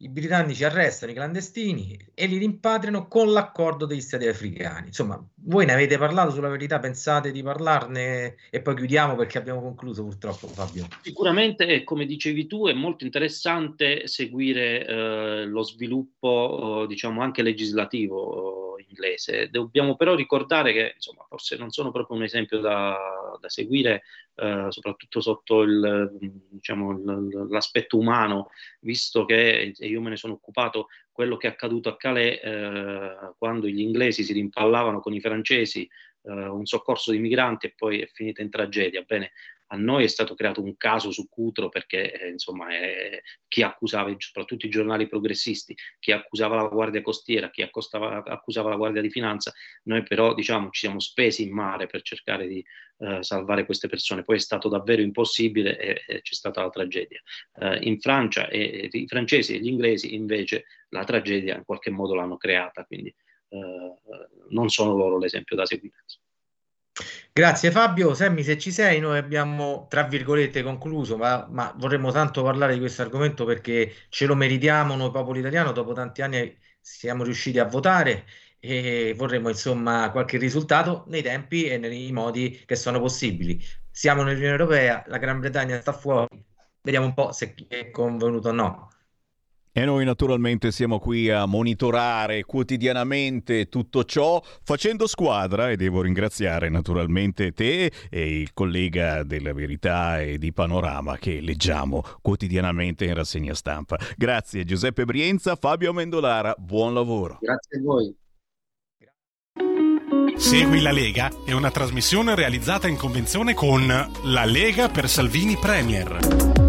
i britannici arrestano i clandestini e li rimpatriano con l'accordo degli stati africani. Insomma, voi ne avete parlato sulla verità, pensate di parlarne e poi chiudiamo perché abbiamo concluso purtroppo Fabio. Sicuramente, come dicevi tu, è molto interessante seguire eh, lo sviluppo, eh, diciamo, anche legislativo eh, inglese. Dobbiamo però ricordare che, insomma, forse non sono proprio un esempio da, da seguire, eh, soprattutto sotto il, diciamo, l'aspetto umano, visto che io me ne sono occupato, quello che è accaduto a Calais eh, quando gli inglesi si rimpallavano con i francesi eh, un soccorso di migranti e poi è finita in tragedia. Bene, a noi è stato creato un caso su Cutro perché eh, insomma eh, chi accusava, soprattutto i giornali progressisti, chi accusava la Guardia Costiera, chi accostava, accusava la Guardia di Finanza, noi però diciamo ci siamo spesi in mare per cercare di eh, salvare queste persone, poi è stato davvero impossibile e, e c'è stata la tragedia. Eh, in Francia e, i francesi e gli inglesi invece la tragedia in qualche modo l'hanno creata, quindi eh, non sono loro l'esempio da seguire. Grazie Fabio, Semmi se ci sei, noi abbiamo tra virgolette concluso, ma, ma, vorremmo tanto parlare di questo argomento perché ce lo meritiamo noi popolo italiano, dopo tanti anni siamo riusciti a votare e vorremmo insomma qualche risultato nei tempi e nei modi che sono possibili. Siamo nell'Unione Europea, la Gran Bretagna sta fuori, vediamo un po' se è convenuto o no. E noi naturalmente siamo qui a monitorare quotidianamente tutto ciò facendo squadra e devo ringraziare naturalmente te e il collega della Verità e di Panorama che leggiamo quotidianamente in rassegna stampa. Grazie Giuseppe Brienza, Fabio Mendolara, buon lavoro. Grazie a voi. Segui la Lega è una trasmissione realizzata in convenzione con La Lega per Salvini Premier.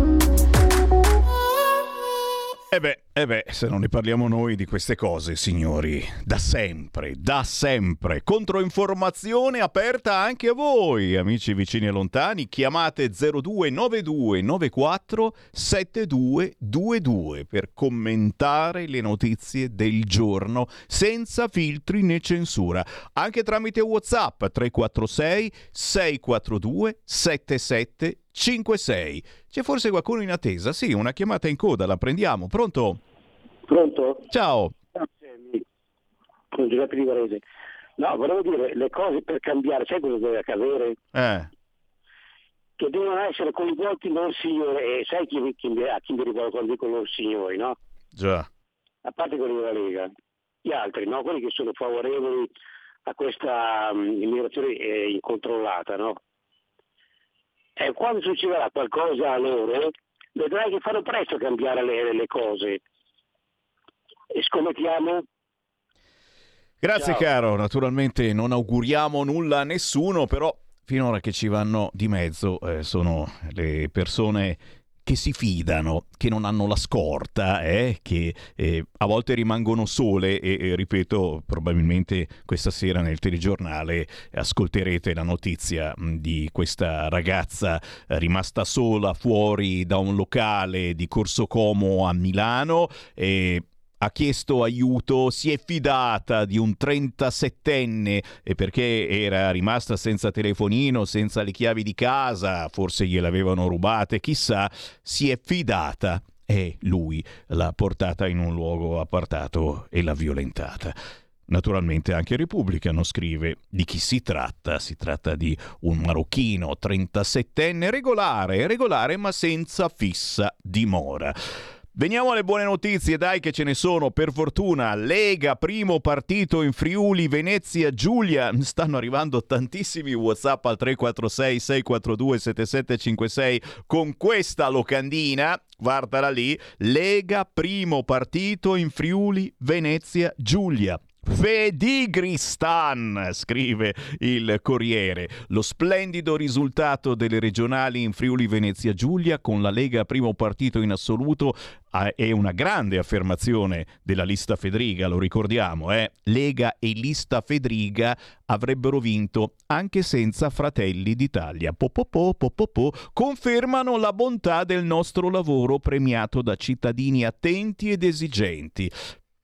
E beh, e beh, se non ne parliamo noi di queste cose, signori, da sempre, da sempre, controinformazione aperta anche a voi, amici vicini e lontani, chiamate 0292 94 7222 per commentare le notizie del giorno senza filtri né censura, anche tramite WhatsApp 346 642 77 56. C'è forse qualcuno in attesa? Sì, una chiamata in coda, la prendiamo. Pronto? Pronto? Ciao. Sono Giuseppe di Varese. No, volevo dire, le cose per cambiare, sai cosa deve accadere? Eh. Che devono essere coinvolti loro signori, e sai chi, chi, a chi mi ricordo quando dico loro signori, no? Già. A parte quelli della Lega, gli altri, no? Quelli che sono favorevoli a questa um, immigrazione eh, incontrollata, no? E quando succederà qualcosa a loro, vedrai che fanno presto a cambiare le, le cose. E scommettiamo Grazie Ciao. caro, naturalmente non auguriamo nulla a nessuno, però finora che ci vanno di mezzo eh, sono le persone che si fidano, che non hanno la scorta, eh, che eh, a volte rimangono sole e, e, ripeto, probabilmente questa sera nel telegiornale ascolterete la notizia di questa ragazza rimasta sola fuori da un locale di Corso Como a Milano e ha chiesto aiuto, si è fidata di un 37enne e perché era rimasta senza telefonino, senza le chiavi di casa, forse gliel'avevano rubate, chissà, si è fidata e lui l'ha portata in un luogo appartato e l'ha violentata. Naturalmente anche Repubblica non scrive di chi si tratta, si tratta di un marocchino 37enne regolare, regolare ma senza fissa dimora. Veniamo alle buone notizie, dai che ce ne sono, per fortuna. Lega, primo partito in Friuli, Venezia, Giulia. <laughs> Stanno arrivando tantissimi WhatsApp al 346 642 7756 con questa locandina. Guardala lì. Lega, primo partito in Friuli, Venezia, Giulia. Fedigristan, scrive il Corriere. Lo splendido risultato delle regionali in Friuli Venezia Giulia con la Lega primo partito in assoluto è una grande affermazione della lista Fedriga, lo ricordiamo, eh? Lega e lista Fedriga avrebbero vinto anche senza Fratelli d'Italia. Popopò, popopò, confermano la bontà del nostro lavoro premiato da cittadini attenti ed esigenti.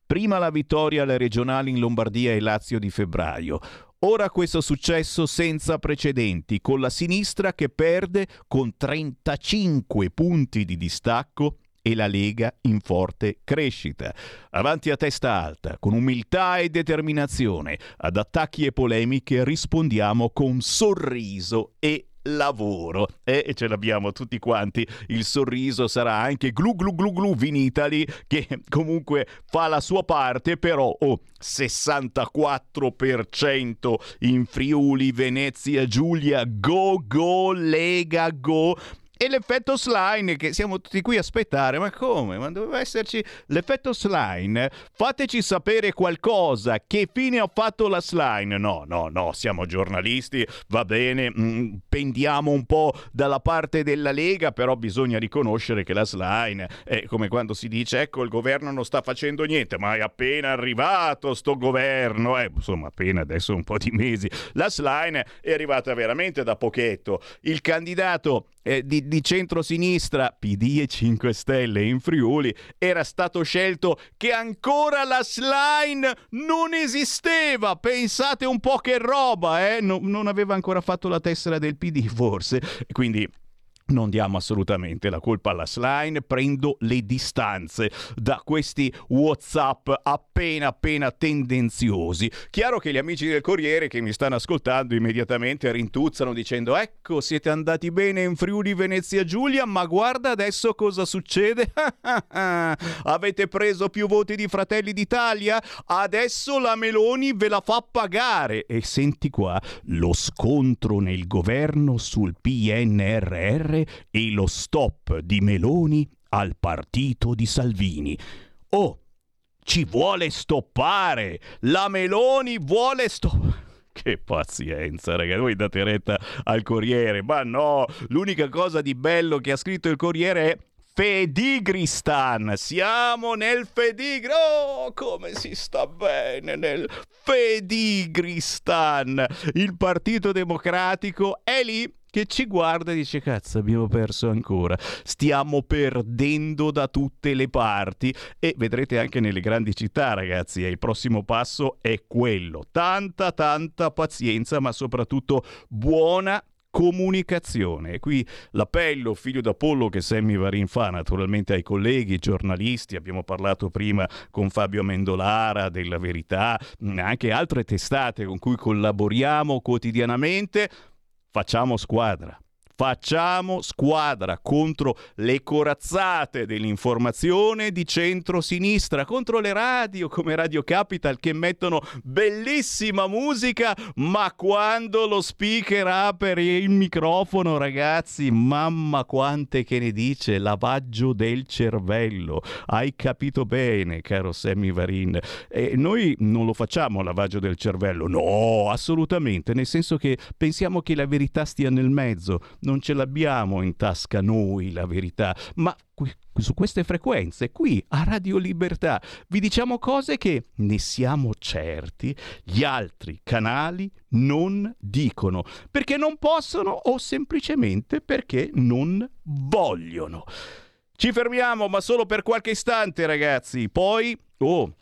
Prima la vittoria alle regionali in Lombardia e Lazio di febbraio. Ora questo successo senza precedenti, con la sinistra che perde con 35 punti di distacco e la Lega in forte crescita. Avanti a testa alta, con umiltà e determinazione, ad attacchi e polemiche rispondiamo con sorriso e lavoro. Eh, e ce l'abbiamo tutti quanti. Il sorriso sarà anche glu glu glu glu Vinitali che comunque fa la sua parte però oh, 64% in Friuli Venezia Giulia go go Lega go e l'effetto slime che siamo tutti qui a aspettare, ma come? Ma doveva esserci l'effetto slime? Fateci sapere qualcosa, che fine ha fatto la slime? No, no, no, siamo giornalisti, va bene, mm, pendiamo un po' dalla parte della Lega, però bisogna riconoscere che la slime è come quando si dice ecco il governo non sta facendo niente, ma è appena arrivato sto governo, eh, insomma appena adesso un po' di mesi. La slime è arrivata veramente da pochetto. Il candidato eh, di, di centrosinistra, PD e 5 Stelle in Friuli, era stato scelto che ancora la slime non esisteva. Pensate un po' che roba, eh? No, non aveva ancora fatto la tessera del PD, forse. Quindi non diamo assolutamente la colpa alla slime, prendo le distanze da questi WhatsApp appena appena tendenziosi. Chiaro che gli amici del Corriere che mi stanno ascoltando immediatamente rintuzzano dicendo "Ecco, siete andati bene in Friuli Venezia Giulia, ma guarda adesso cosa succede? <laughs> Avete preso più voti di Fratelli d'Italia? Adesso la Meloni ve la fa pagare". E senti qua, lo scontro nel governo sul PNRR e lo stop di Meloni al partito di Salvini. Oh, ci vuole stoppare! La Meloni vuole stoppare! Che pazienza, raga, voi date retta al Corriere, ma no, l'unica cosa di bello che ha scritto il Corriere è Fedigristan. Siamo nel Fedigri. Oh, come si sta bene nel Fedigristan. Il Partito Democratico è lì che ci guarda e dice cazzo abbiamo perso ancora, stiamo perdendo da tutte le parti. E vedrete anche nelle grandi città ragazzi, il prossimo passo è quello, tanta tanta pazienza ma soprattutto buona comunicazione. Qui l'appello, figlio d'Apollo, che Sammy Varin fa naturalmente ai colleghi, giornalisti, abbiamo parlato prima con Fabio Mendolara della Verità, anche altre testate con cui collaboriamo quotidianamente facciamo squadra. Facciamo squadra contro le corazzate dell'informazione di centro-sinistra, contro le radio come Radio Capital che mettono bellissima musica, ma quando lo speaker apre il microfono, ragazzi, mamma quante che ne dice, lavaggio del cervello. Hai capito bene, caro Sammy Varin. E noi non lo facciamo lavaggio del cervello, no, assolutamente, nel senso che pensiamo che la verità stia nel mezzo non ce l'abbiamo in tasca noi la verità, ma qui, su queste frequenze, qui a Radio Libertà, vi diciamo cose che ne siamo certi gli altri canali non dicono, perché non possono o semplicemente perché non vogliono. Ci fermiamo, ma solo per qualche istante, ragazzi. Poi, oh,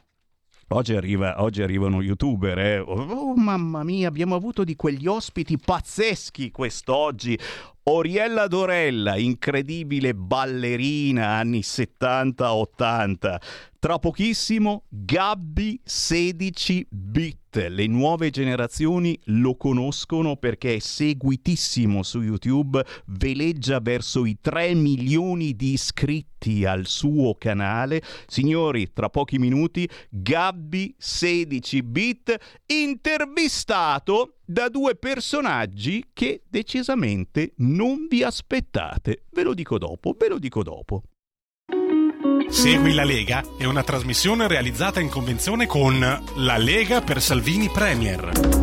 Oggi, arriva, oggi, arrivano youtuber, eh? oh, mamma mia, abbiamo avuto di quegli ospiti pazzeschi quest'oggi. Oriella Dorella, incredibile ballerina anni 70-80. Tra pochissimo Gabby 16 bit. Le nuove generazioni lo conoscono perché è seguitissimo su YouTube, veleggia verso i 3 milioni di iscritti al suo canale. Signori, tra pochi minuti Gabby 16 bit intervistato da due personaggi che decisamente non vi aspettate. Ve lo dico dopo, ve lo dico dopo. Segui la Lega è una trasmissione realizzata in convenzione con La Lega per Salvini Premier.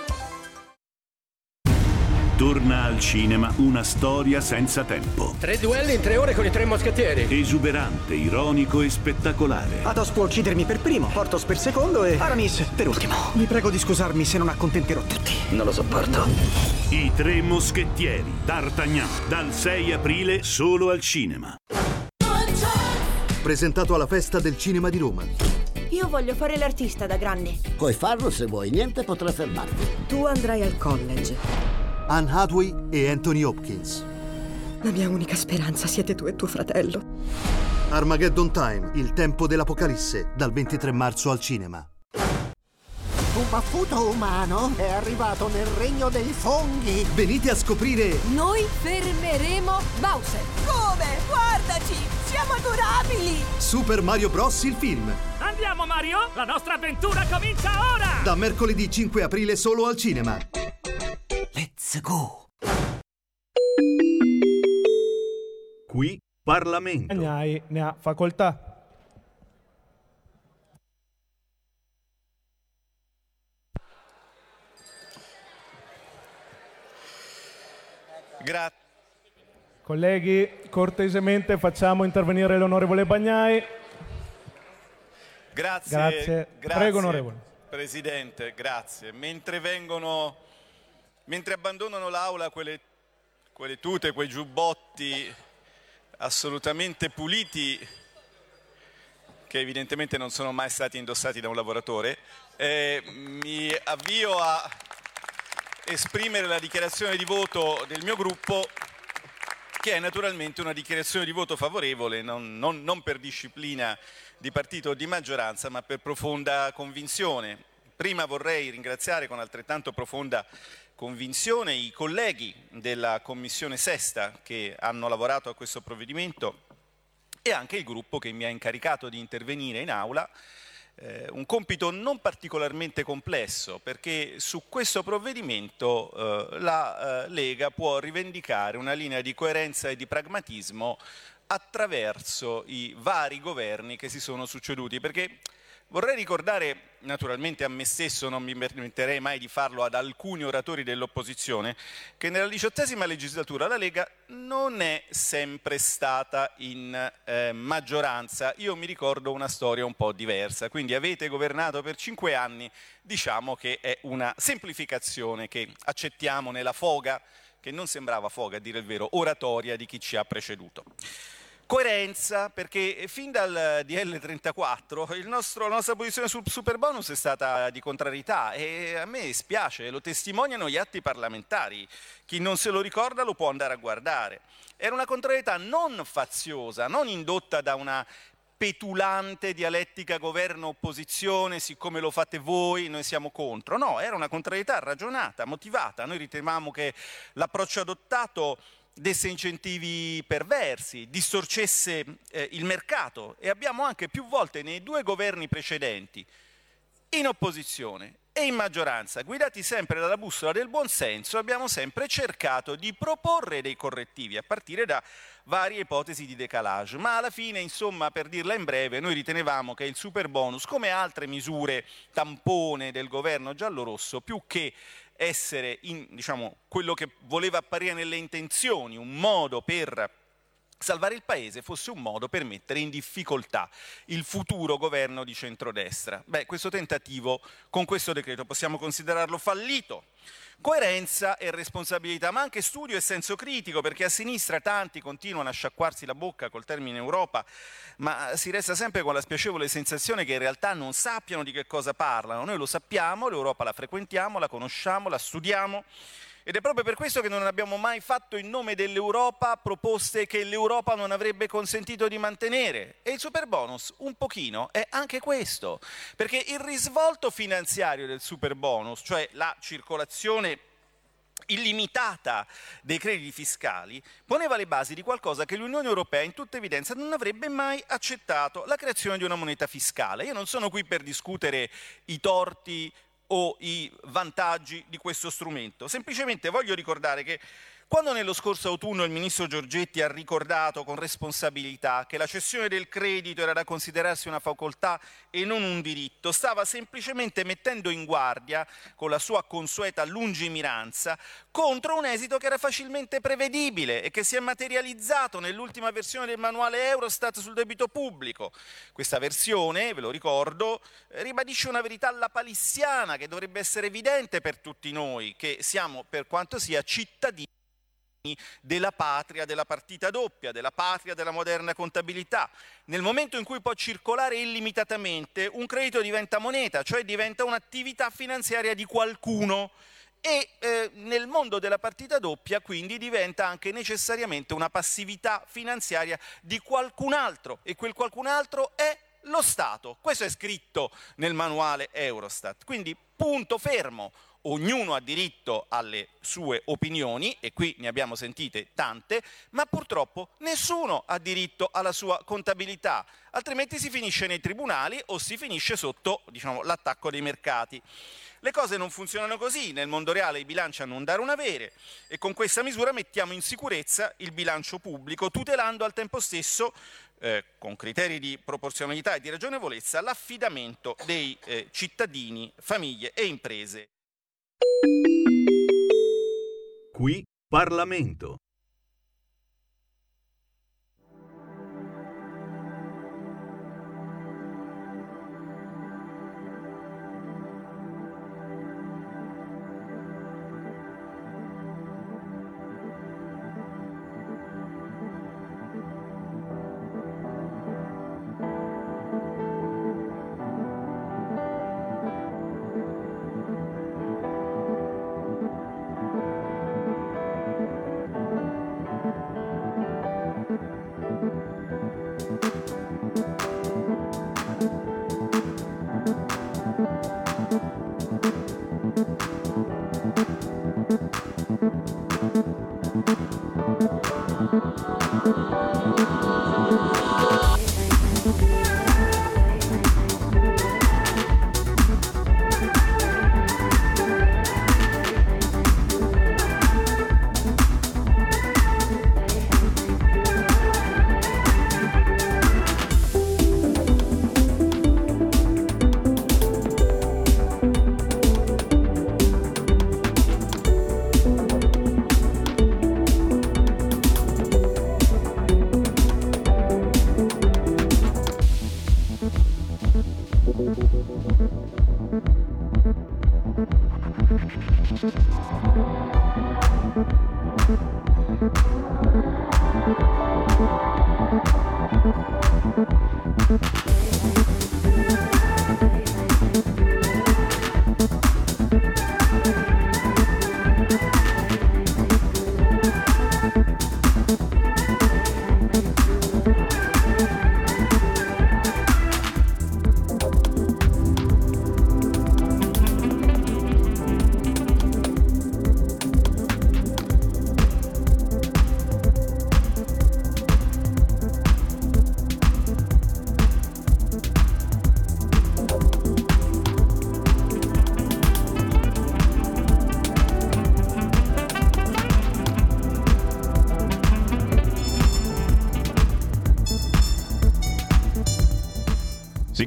Torna al cinema una storia senza tempo. Tre duelli in tre ore con i tre moschettieri. Esuberante, ironico e spettacolare. Athos può uccidermi per primo, Portos per secondo e Aramis per ultimo. Vi prego di scusarmi se non accontenterò tutti. Non lo sopporto. I tre moschettieri, D'Artagnan, dal 6 aprile solo al cinema. Presentato alla Festa del Cinema di Roma. Io voglio fare l'artista da grande. Puoi farlo se vuoi, niente potrà fermarti. Tu andrai al college. Anne Hathaway e Anthony Hopkins. La mia unica speranza siete tu e tuo fratello. Armageddon Time, il tempo dell'apocalisse, dal 23 marzo al cinema. Un baffuto umano è arrivato nel regno dei funghi. Venite a scoprire... Noi fermeremo Bowser. Come? Guardaci! Siamo adorabili! Super Mario Bros. il film. Andiamo Mario! La nostra avventura comincia ora! Da mercoledì 5 aprile solo al cinema. Let's go! Qui Parlamento. Agnai ne ha facoltà. Grazie. Colleghi, cortesemente facciamo intervenire l'onorevole Bagnai. Grazie. Grazie. grazie, Prego, onorevole. Presidente, grazie. Mentre vengono, mentre abbandonano l'aula quelle, quelle tute, quei giubbotti assolutamente puliti, che evidentemente non sono mai stati indossati da un lavoratore, eh, mi avvio a esprimere la dichiarazione di voto del mio gruppo che è naturalmente una dichiarazione di voto favorevole, non, non, non, per disciplina di partito o di maggioranza, ma per profonda convinzione. Prima vorrei ringraziare con altrettanto profonda convinzione i colleghi della Commissione Sesta che hanno lavorato a questo provvedimento e anche il gruppo che mi ha incaricato di intervenire in aula eh, un compito non particolarmente complesso perché su questo provvedimento eh, la eh, Lega può rivendicare una linea di coerenza e di pragmatismo attraverso i vari governi che si sono succeduti perché Vorrei ricordare, naturalmente a me stesso, non mi permetterei mai di farlo ad alcuni oratori dell'opposizione, che nella diciottesima legislatura la Lega non è sempre stata in eh, maggioranza. Io mi ricordo una storia un po' diversa, quindi avete governato per cinque anni, diciamo che è una semplificazione che accettiamo nella foga, che non sembrava foga a dire il vero, oratoria di chi ci ha preceduto. Coerenza, perché fin dal DL34 il nostro, la nostra posizione sul super bonus è stata di contrarietà e a me spiace, lo testimoniano gli atti parlamentari. Chi non se lo ricorda lo può andare a guardare. Era una contrarietà non faziosa, non indotta da una petulante dialettica governo-opposizione, siccome lo fate voi noi siamo contro. No, era una contrarietà ragionata, motivata. Noi ritenevamo che l'approccio adottato desse incentivi perversi, distorcesse eh, il mercato e abbiamo anche più volte nei due governi precedenti, in opposizione e in maggioranza, guidati sempre dalla bussola del buonsenso, abbiamo sempre cercato di proporre dei correttivi, a partire da varie ipotesi di decalage. Ma alla fine, insomma, per dirla in breve, noi ritenevamo che il super bonus, come altre misure tampone del governo giallorosso, più che essere in, diciamo, quello che voleva apparire nelle intenzioni, un modo per salvare il Paese fosse un modo per mettere in difficoltà il futuro governo di centrodestra. Beh, questo tentativo con questo decreto possiamo considerarlo fallito. Coerenza e responsabilità, ma anche studio e senso critico, perché a sinistra tanti continuano a sciacquarsi la bocca col termine Europa, ma si resta sempre con la spiacevole sensazione che in realtà non sappiano di che cosa parlano. Noi lo sappiamo, l'Europa la frequentiamo, la conosciamo, la studiamo ed è proprio per questo che non abbiamo mai fatto in nome dell'Europa proposte che l'Europa non avrebbe consentito di mantenere. E il super bonus un pochino è anche questo, perché il risvolto finanziario del super bonus, cioè la circolazione illimitata dei crediti fiscali, poneva le basi di qualcosa che l'Unione Europea in tutta evidenza non avrebbe mai accettato, la creazione di una moneta fiscale. Io non sono qui per discutere i torti o i vantaggi di questo strumento. Semplicemente voglio ricordare che quando nello scorso autunno il ministro Giorgetti ha ricordato con responsabilità che la cessione del credito era da considerarsi una facoltà e non un diritto, stava semplicemente mettendo in guardia, con la sua consueta lungimiranza, contro un esito che era facilmente prevedibile e che si è materializzato nell'ultima versione del manuale Eurostat sul debito pubblico. Questa versione, ve lo ricordo, ribadisce una verità lapalissiana che dovrebbe essere evidente per tutti noi, che siamo, per quanto sia, cittadini della patria della partita doppia, della patria della moderna contabilità. Nel momento in cui può circolare illimitatamente, un credito diventa moneta, cioè diventa un'attività finanziaria di qualcuno e eh, nel mondo della partita doppia quindi diventa anche necessariamente una passività finanziaria di qualcun altro e quel qualcun altro è lo Stato. Questo è scritto nel manuale Eurostat. Quindi punto fermo ognuno ha diritto alle sue opinioni, e qui ne abbiamo sentite tante, ma purtroppo nessuno ha diritto alla sua contabilità, altrimenti si finisce nei tribunali o si finisce sotto diciamo, l'attacco dei mercati. Le cose non funzionano così, nel mondo reale i bilanci hanno un dare un avere e con questa misura mettiamo in sicurezza il bilancio pubblico, tutelando al tempo stesso, eh, con criteri di proporzionalità e di ragionevolezza, l'affidamento dei eh, cittadini, famiglie e imprese. Qui Parlamento. Thank you.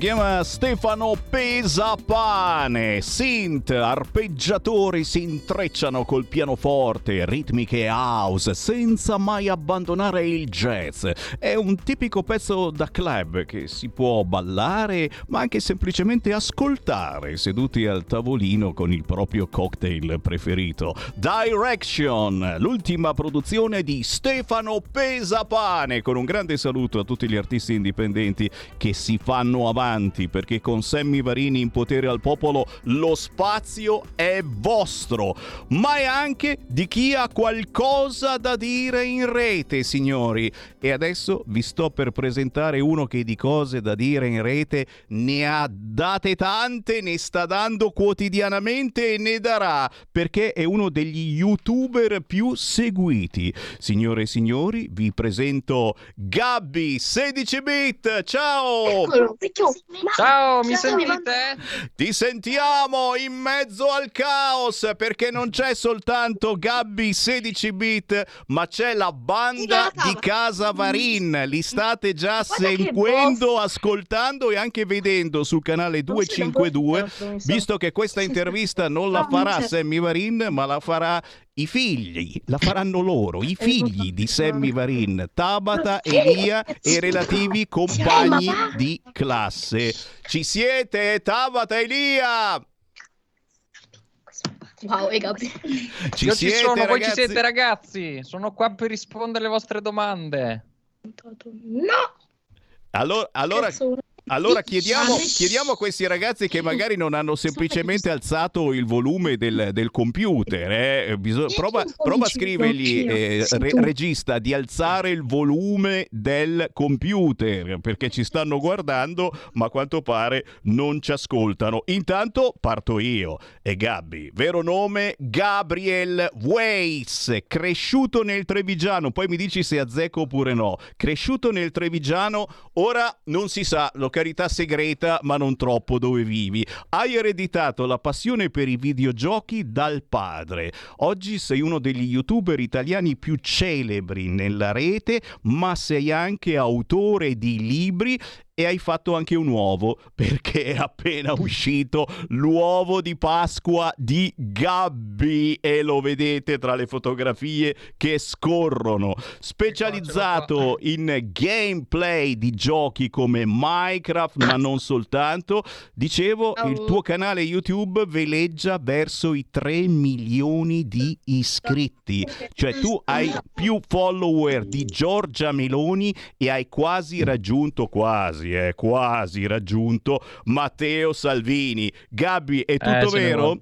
Si chiama Stefano Pesapane. Synth, arpeggiatori si intrecciano col pianoforte, ritmiche house, senza mai abbandonare il jazz. È un tipico pezzo da club che si può ballare, ma anche semplicemente ascoltare seduti al tavolino con il proprio cocktail preferito. Direction, l'ultima produzione di Stefano Pesapane. Con un grande saluto a tutti gli artisti indipendenti che si fanno avanti perché con Sammy Varini in potere al popolo lo spazio è vostro, ma è anche di chi ha qualcosa da dire in rete, signori. E adesso vi sto per presentare uno che di cose da dire in rete ne ha date tante, ne sta dando quotidianamente e ne darà, perché è uno degli youtuber più seguiti. Signore e signori, vi presento Gabby 16 bit. Ciao! Ciao, mi sentite? Ti sentiamo in mezzo al caos perché non c'è soltanto Gabby 16 bit, ma c'è la banda di Casa Varin. Li state già seguendo, ascoltando e anche vedendo sul canale 252, visto che questa <laughs> intervista non la farà Sammy Varin, ma la farà i figli, la faranno loro, i figli di Sammy Varin, Tabata, Elia e relativi compagni di classe. Ci siete, Tabata, Elia? Wow, e Gabri. Ci Io siete, ci sono, voi ragazzi? ci siete ragazzi. Sono qua per rispondere alle vostre domande. No! Allora, allora, allora chiediamo, chiediamo a questi ragazzi che magari non hanno semplicemente alzato il volume del, del computer. eh. Biso- prova, prova a scrivergli, eh, re- regista, di alzare il volume del computer perché ci stanno guardando, ma a quanto pare non ci ascoltano. Intanto parto io. E Gabby, vero nome Gabriel Weiss, cresciuto nel Trevigiano. Poi mi dici se azzecco oppure no. Cresciuto nel Trevigiano, ora non si sa, località segreta, ma non troppo dove vivi. Hai ereditato la passione per i videogiochi dal padre. Oggi sei uno degli youtuber italiani più celebri nella rete, ma sei anche autore di libri e hai fatto anche un uovo <laughs> perché è appena uscito l'uovo di Pasqua di Gabby e lo vedete tra le fotografie che scorrono. Specializzato in gameplay di giochi come Minecraft, ma non soltanto. Dicevo, il tuo canale YouTube veleggia verso i 3 milioni di iscritti. Cioè tu hai più follower di Giorgia Meloni e hai quasi raggiunto quasi quasi, eh, quasi raggiunto Matteo Salvini. Gabby, è tutto Eh, vero?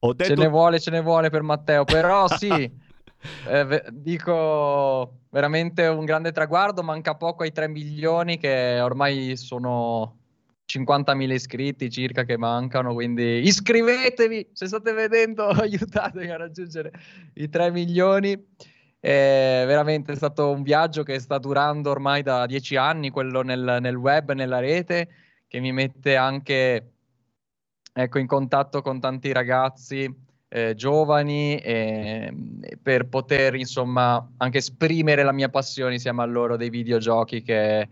Ho detto... Ce ne vuole, ce ne vuole per Matteo, però <laughs> sì, eh, ve- dico veramente un grande traguardo, manca poco ai 3 milioni che ormai sono 50.000 iscritti circa che mancano, quindi iscrivetevi, se state vedendo <laughs> aiutatemi a raggiungere i 3 milioni. È veramente stato un viaggio che sta durando ormai da 10 anni, quello nel, nel web, nella rete, che mi mette anche ecco, in contatto con tanti ragazzi eh, giovani e, e per poter insomma anche esprimere la mia passione insieme a loro dei videogiochi che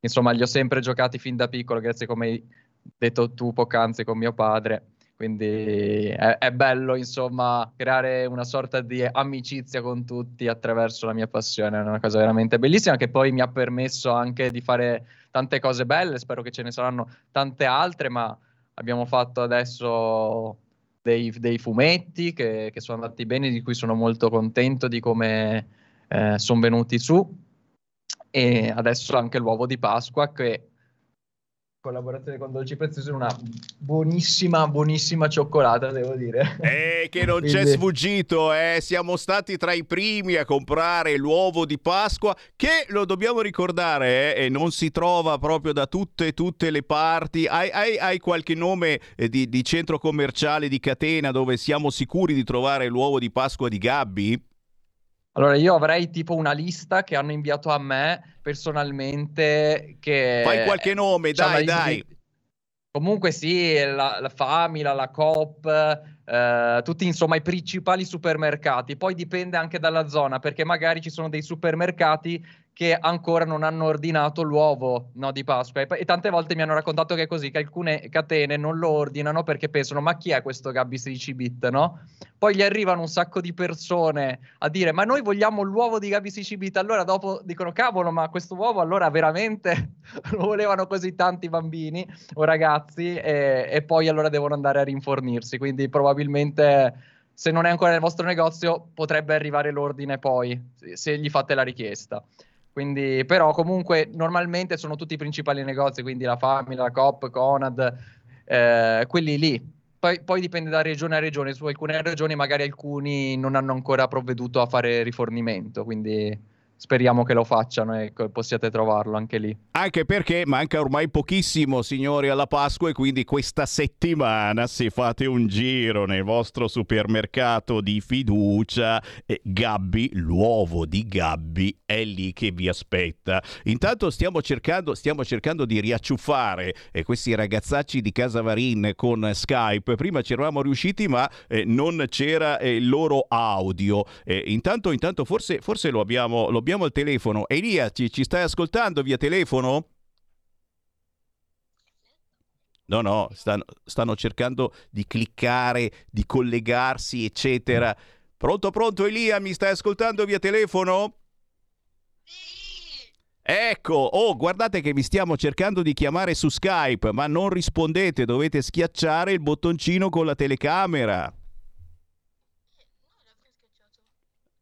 insomma li ho sempre giocati fin da piccolo, grazie come hai detto tu poc'anzi con mio padre. Quindi è, è bello, insomma, creare una sorta di amicizia con tutti attraverso la mia passione. È una cosa veramente bellissima che poi mi ha permesso anche di fare tante cose belle. Spero che ce ne saranno tante altre, ma abbiamo fatto adesso dei, dei fumetti che, che sono andati bene, di cui sono molto contento di come eh, sono venuti su. e adesso anche l'uovo di Pasqua che collaborazione con Dolci Preziosi una buonissima buonissima cioccolata devo dire eh che non Quindi... c'è sfuggito eh. siamo stati tra i primi a comprare l'uovo di Pasqua che lo dobbiamo ricordare eh, non si trova proprio da tutte tutte le parti hai, hai, hai qualche nome eh, di, di centro commerciale di catena dove siamo sicuri di trovare l'uovo di Pasqua di Gabby? Allora, io avrei tipo una lista che hanno inviato a me personalmente. Che Fai qualche nome, dai, dai. Comunque sì, la, la Famila, la Coop, eh, tutti insomma i principali supermercati. Poi dipende anche dalla zona, perché magari ci sono dei supermercati che ancora non hanno ordinato l'uovo no, di Pasqua. E, e, tante volte mi hanno raccontato che è così, che alcune catene non lo ordinano perché pensano, ma chi è questo Gabby 16 bit, no? Poi gli arrivano un sacco di persone a dire, ma noi vogliamo l'uovo di Gabby 16 bit. Allora dopo dicono, cavolo, ma questo uovo allora veramente <laughs> lo volevano così tanti bambini o ragazzi e, e poi allora devono andare a rinfornirsi. Quindi probabilmente se non è ancora nel vostro negozio potrebbe arrivare l'ordine poi, se gli fate la richiesta. Quindi, però comunque normalmente sono tutti i principali negozi, quindi la Famila, la Coop, Conad, eh, quelli lì. Poi, poi, dipende da regione a regione, su alcune regioni magari alcuni non hanno ancora provveduto a fare rifornimento, quindi speriamo che lo facciano e possiate trovarlo anche lì. Anche perché manca ormai pochissimo, signori, alla Pasqua e quindi questa settimana se fate un giro nel vostro supermercato di fiducia, eh, Gabby, l'uovo di Gabby è lì che vi aspetta. Intanto stiamo cercando, stiamo cercando di riacciuffare eh, questi ragazzacci di Casa Varin con Skype. Prima ci eravamo riusciti ma eh, non c'era eh, il loro audio. Eh, intanto, intanto forse, forse lo abbiamo... Lo abbiamo abbiamo il telefono. Elia, ci, ci stai ascoltando via telefono? No, no, stanno, stanno, cercando di cliccare, di collegarsi, eccetera. Pronto, pronto, Elia, mi stai ascoltando via telefono? Ecco, oh, guardate che vi stiamo cercando di chiamare su Skype, ma non rispondete, dovete schiacciare il bottoncino con la telecamera.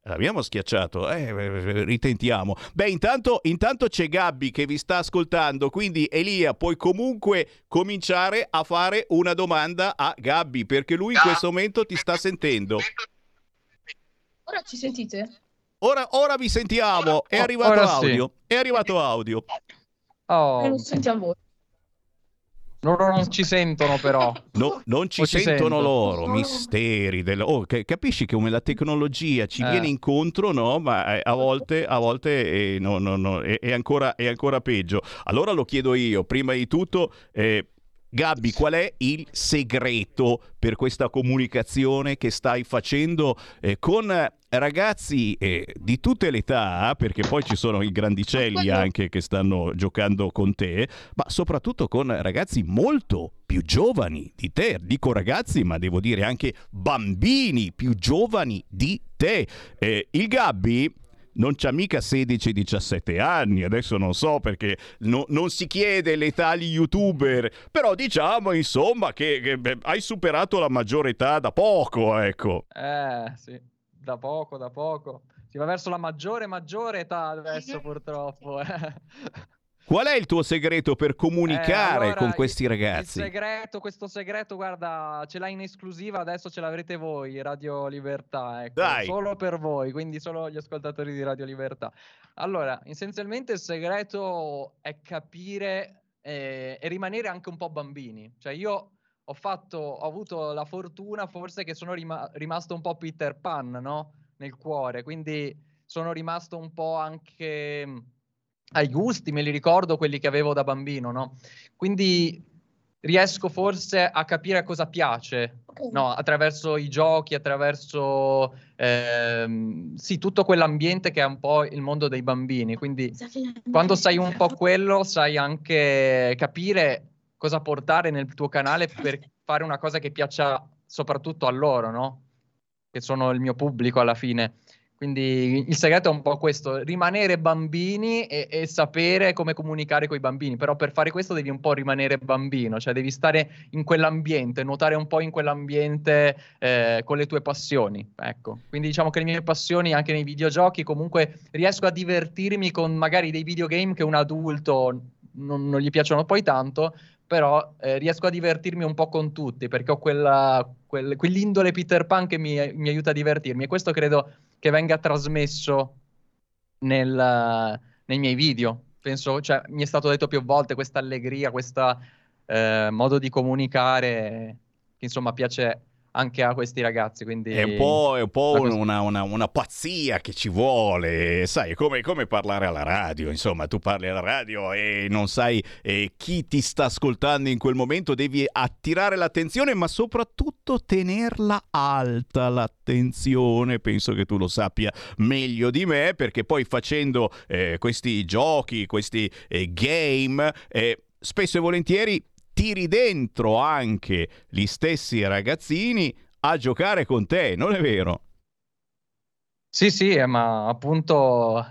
L'abbiamo schiacciato, eh, eh, eh, ritentiamo. Beh, intanto, intanto, c'è Gabby che vi sta ascoltando, quindi Elia, puoi comunque cominciare a fare una domanda a Gabby, perché lui in questo momento ti sta sentendo. Ora ci sentite? Ora, ora vi sentiamo, è arrivato audio, sì. è arrivato audio. Oh. Non sentiamo voi. Loro non ci sentono però. No, non ci, ci sentono sento. loro, misteri. Del... Oh, capisci che come la tecnologia ci eh. viene incontro, no? Ma eh, a volte, a volte eh, no, no, no, è, è, ancora, è, ancora, peggio. Allora lo chiedo io, prima di tutto... Eh, Gabby, qual è il segreto per questa comunicazione che stai facendo eh, con ragazzi eh, di tutte le età, perché poi ci sono i grandicelli anche che stanno giocando con te, ma soprattutto con ragazzi molto più giovani di te. Dico ragazzi, ma devo dire anche bambini più giovani di te. Eh, il Gabby non c'ha mica 16-17 anni, adesso non so perché no, non si chiede l'età agli youtuber, però diciamo insomma che, che beh, hai superato la maggiore età da poco, ecco. Eh, sì, da poco, da poco. Si va verso la maggiore, maggiore età adesso <laughs> purtroppo. Eh. Qual è il tuo segreto per comunicare eh, allora, con questi ragazzi? Il segreto, questo segreto, guarda, ce l'hai in esclusiva, adesso ce l'avrete voi, Radio Libertà, ecco, Dai. solo per voi, quindi solo gli ascoltatori di Radio Libertà. Allora, essenzialmente il segreto è capire eh, e rimanere anche un po' bambini. Cioè io ho fatto, ho avuto la fortuna forse che sono rima- rimasto un po' Peter Pan, no? Nel cuore, quindi sono rimasto un po' anche ai gusti, me li ricordo quelli che avevo da bambino, no? Quindi riesco forse a capire cosa piace, no? Attraverso i giochi, attraverso ehm, sì, tutto quell'ambiente che è un po' il mondo dei bambini. Quindi quando <laughs> sai un po' quello, sai anche capire cosa portare nel tuo canale per fare una cosa che piaccia soprattutto a loro, no? Che sono il mio pubblico alla fine. Quindi il segreto è un po' questo, rimanere bambini e, e sapere come comunicare con i bambini, però per fare questo devi un po' rimanere bambino, cioè devi stare in quell'ambiente, nuotare un po' in quell'ambiente eh, con le tue passioni, ecco. Quindi diciamo che le mie passioni anche nei videogiochi comunque riesco a divertirmi con magari dei videogame che un adulto non, non gli piacciono poi tanto, però eh, riesco a divertirmi un po' con tutti perché ho quella, quel, quell'indole Peter Pan che mi, mi, aiuta a divertirmi e questo credo che venga trasmesso nel, nei miei video. Penso, cioè, mi è stato detto più volte questa allegria, questo eh, modo di comunicare che insomma piace anche a questi ragazzi. Quindi... È un po', è un po una, una, una, pazzia che ci vuole, sai, come, come, parlare alla radio, insomma, tu parli alla radio e non sai eh, chi ti sta ascoltando in quel momento, devi attirare l'attenzione, ma soprattutto tenerla alta l'attenzione, penso che tu lo sappia meglio di me, perché poi facendo eh, questi giochi, questi eh, game, eh, spesso e volentieri tiri dentro anche gli stessi ragazzini a giocare con te, non è vero? Sì, sì, eh, ma appunto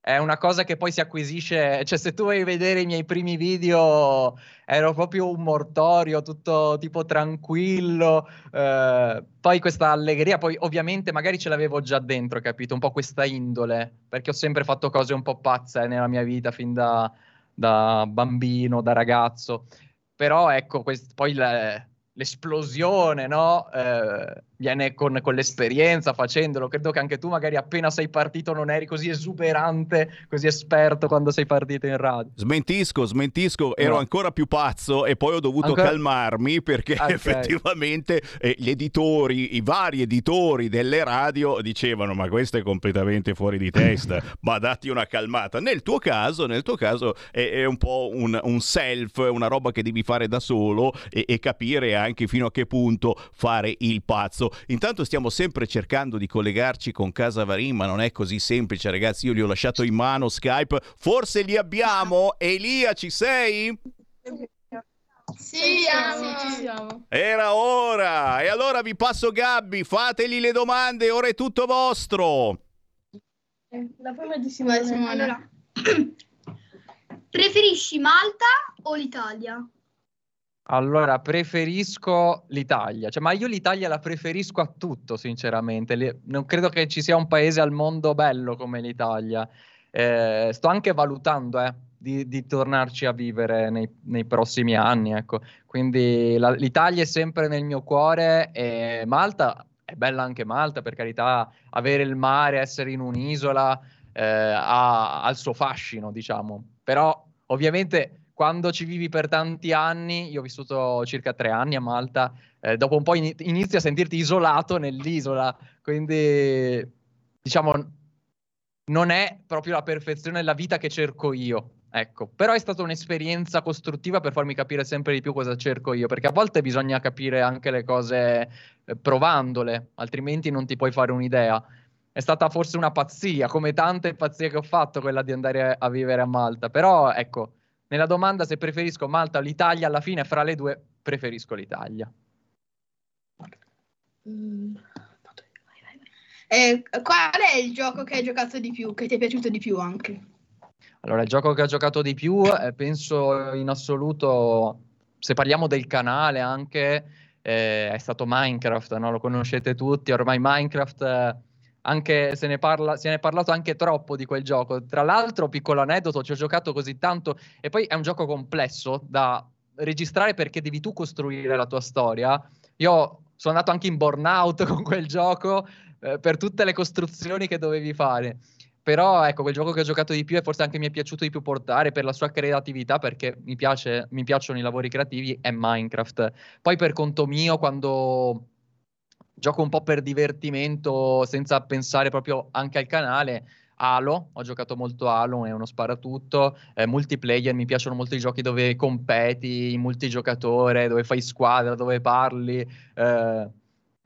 è una cosa che poi si acquisisce, cioè se tu a vedere i miei primi video ero proprio un mortorio, tutto tipo tranquillo, eh, poi questa allegria, poi ovviamente magari ce l'avevo già dentro, capito? Un po' questa indole, perché ho sempre fatto cose un po' pazze nella mia vita fin da, da bambino, da ragazzo però ecco, quest- poi la, l'esplosione, no? Eh, viene con, con, l'esperienza facendolo. Credo che anche tu, magari appena sei partito, non eri così esuberante, così esperto quando sei partito in radio. Smentisco, smentisco, ero no. ancora più pazzo e poi ho dovuto ancora... calmarmi perché okay. <laughs> effettivamente eh, gli editori, i vari editori delle radio dicevano: Ma questo è completamente fuori di testa, <laughs> ma datti una calmata. Nel tuo caso, nel tuo caso è, è un po' un, un, self, una roba che devi fare da solo e, e capire anche fino a che punto fare il pazzo. Intanto stiamo sempre cercando di collegarci con Casa Varin, ma non è così semplice, ragazzi. Io li ho lasciato in mano Skype. Forse li abbiamo. Elia, ci sei? Sì, siamo. ci siamo. Era ora. E allora vi passo Gabby, fategli le domande, ora è tutto vostro. La prima di Simone. Simone. Allora. <coughs> Preferisci Malta o l'Italia? Allora, preferisco l'Italia, cioè, ma io l'Italia la preferisco a tutto, sinceramente. Non credo che ci sia un paese al mondo bello come l'Italia. Eh, sto anche valutando eh, di, di, tornarci a vivere nei, nei prossimi anni, ecco. Quindi la- l'Italia è sempre nel mio cuore e Malta è bella anche Malta, per carità, avere il mare, essere in un'isola eh, ha, ha il suo fascino, diciamo. Però ovviamente quando ci vivi per tanti anni, io ho vissuto circa tre anni a Malta, eh, dopo un po' in, inizi a sentirti isolato nell'isola, quindi diciamo non è proprio la perfezione della vita che cerco io. Ecco, però è stata un'esperienza costruttiva per farmi capire sempre di più cosa cerco io, perché a volte bisogna capire anche le cose eh, provandole, altrimenti non ti puoi fare un'idea. È stata forse una pazzia, come tante pazzie che ho fatto, quella di andare a vivere a Malta, però ecco, nella domanda se preferisco Malta o l'Italia, alla fine fra le due preferisco l'Italia. Mm. Eh, qual è il gioco che hai giocato di più, che ti è piaciuto di più anche? Allora, il gioco che ho giocato di più, eh, penso in assoluto, se parliamo del canale anche, eh, è stato Minecraft, no? lo conoscete tutti, ormai Minecraft eh, anche se ne, parla, se ne è parlato anche troppo di quel gioco. Tra l'altro, piccolo aneddoto, ci ho giocato così tanto e poi è un gioco complesso da registrare perché devi tu costruire la tua storia. Io sono andato anche in burnout <laughs> con quel gioco eh, per tutte le costruzioni che dovevi fare. Però ecco, quel gioco che ho giocato di più e forse anche mi è piaciuto di più portare per la sua creatività, perché mi, piace, mi piacciono i lavori creativi, è Minecraft. Poi per conto mio, quando gioco un po' per divertimento senza pensare proprio anche al canale. Halo, ho giocato molto Halo, è uno sparatutto, eh, multiplayer, mi piacciono molto i giochi dove competi multigiocatore, dove fai squadra, dove parli. Eh,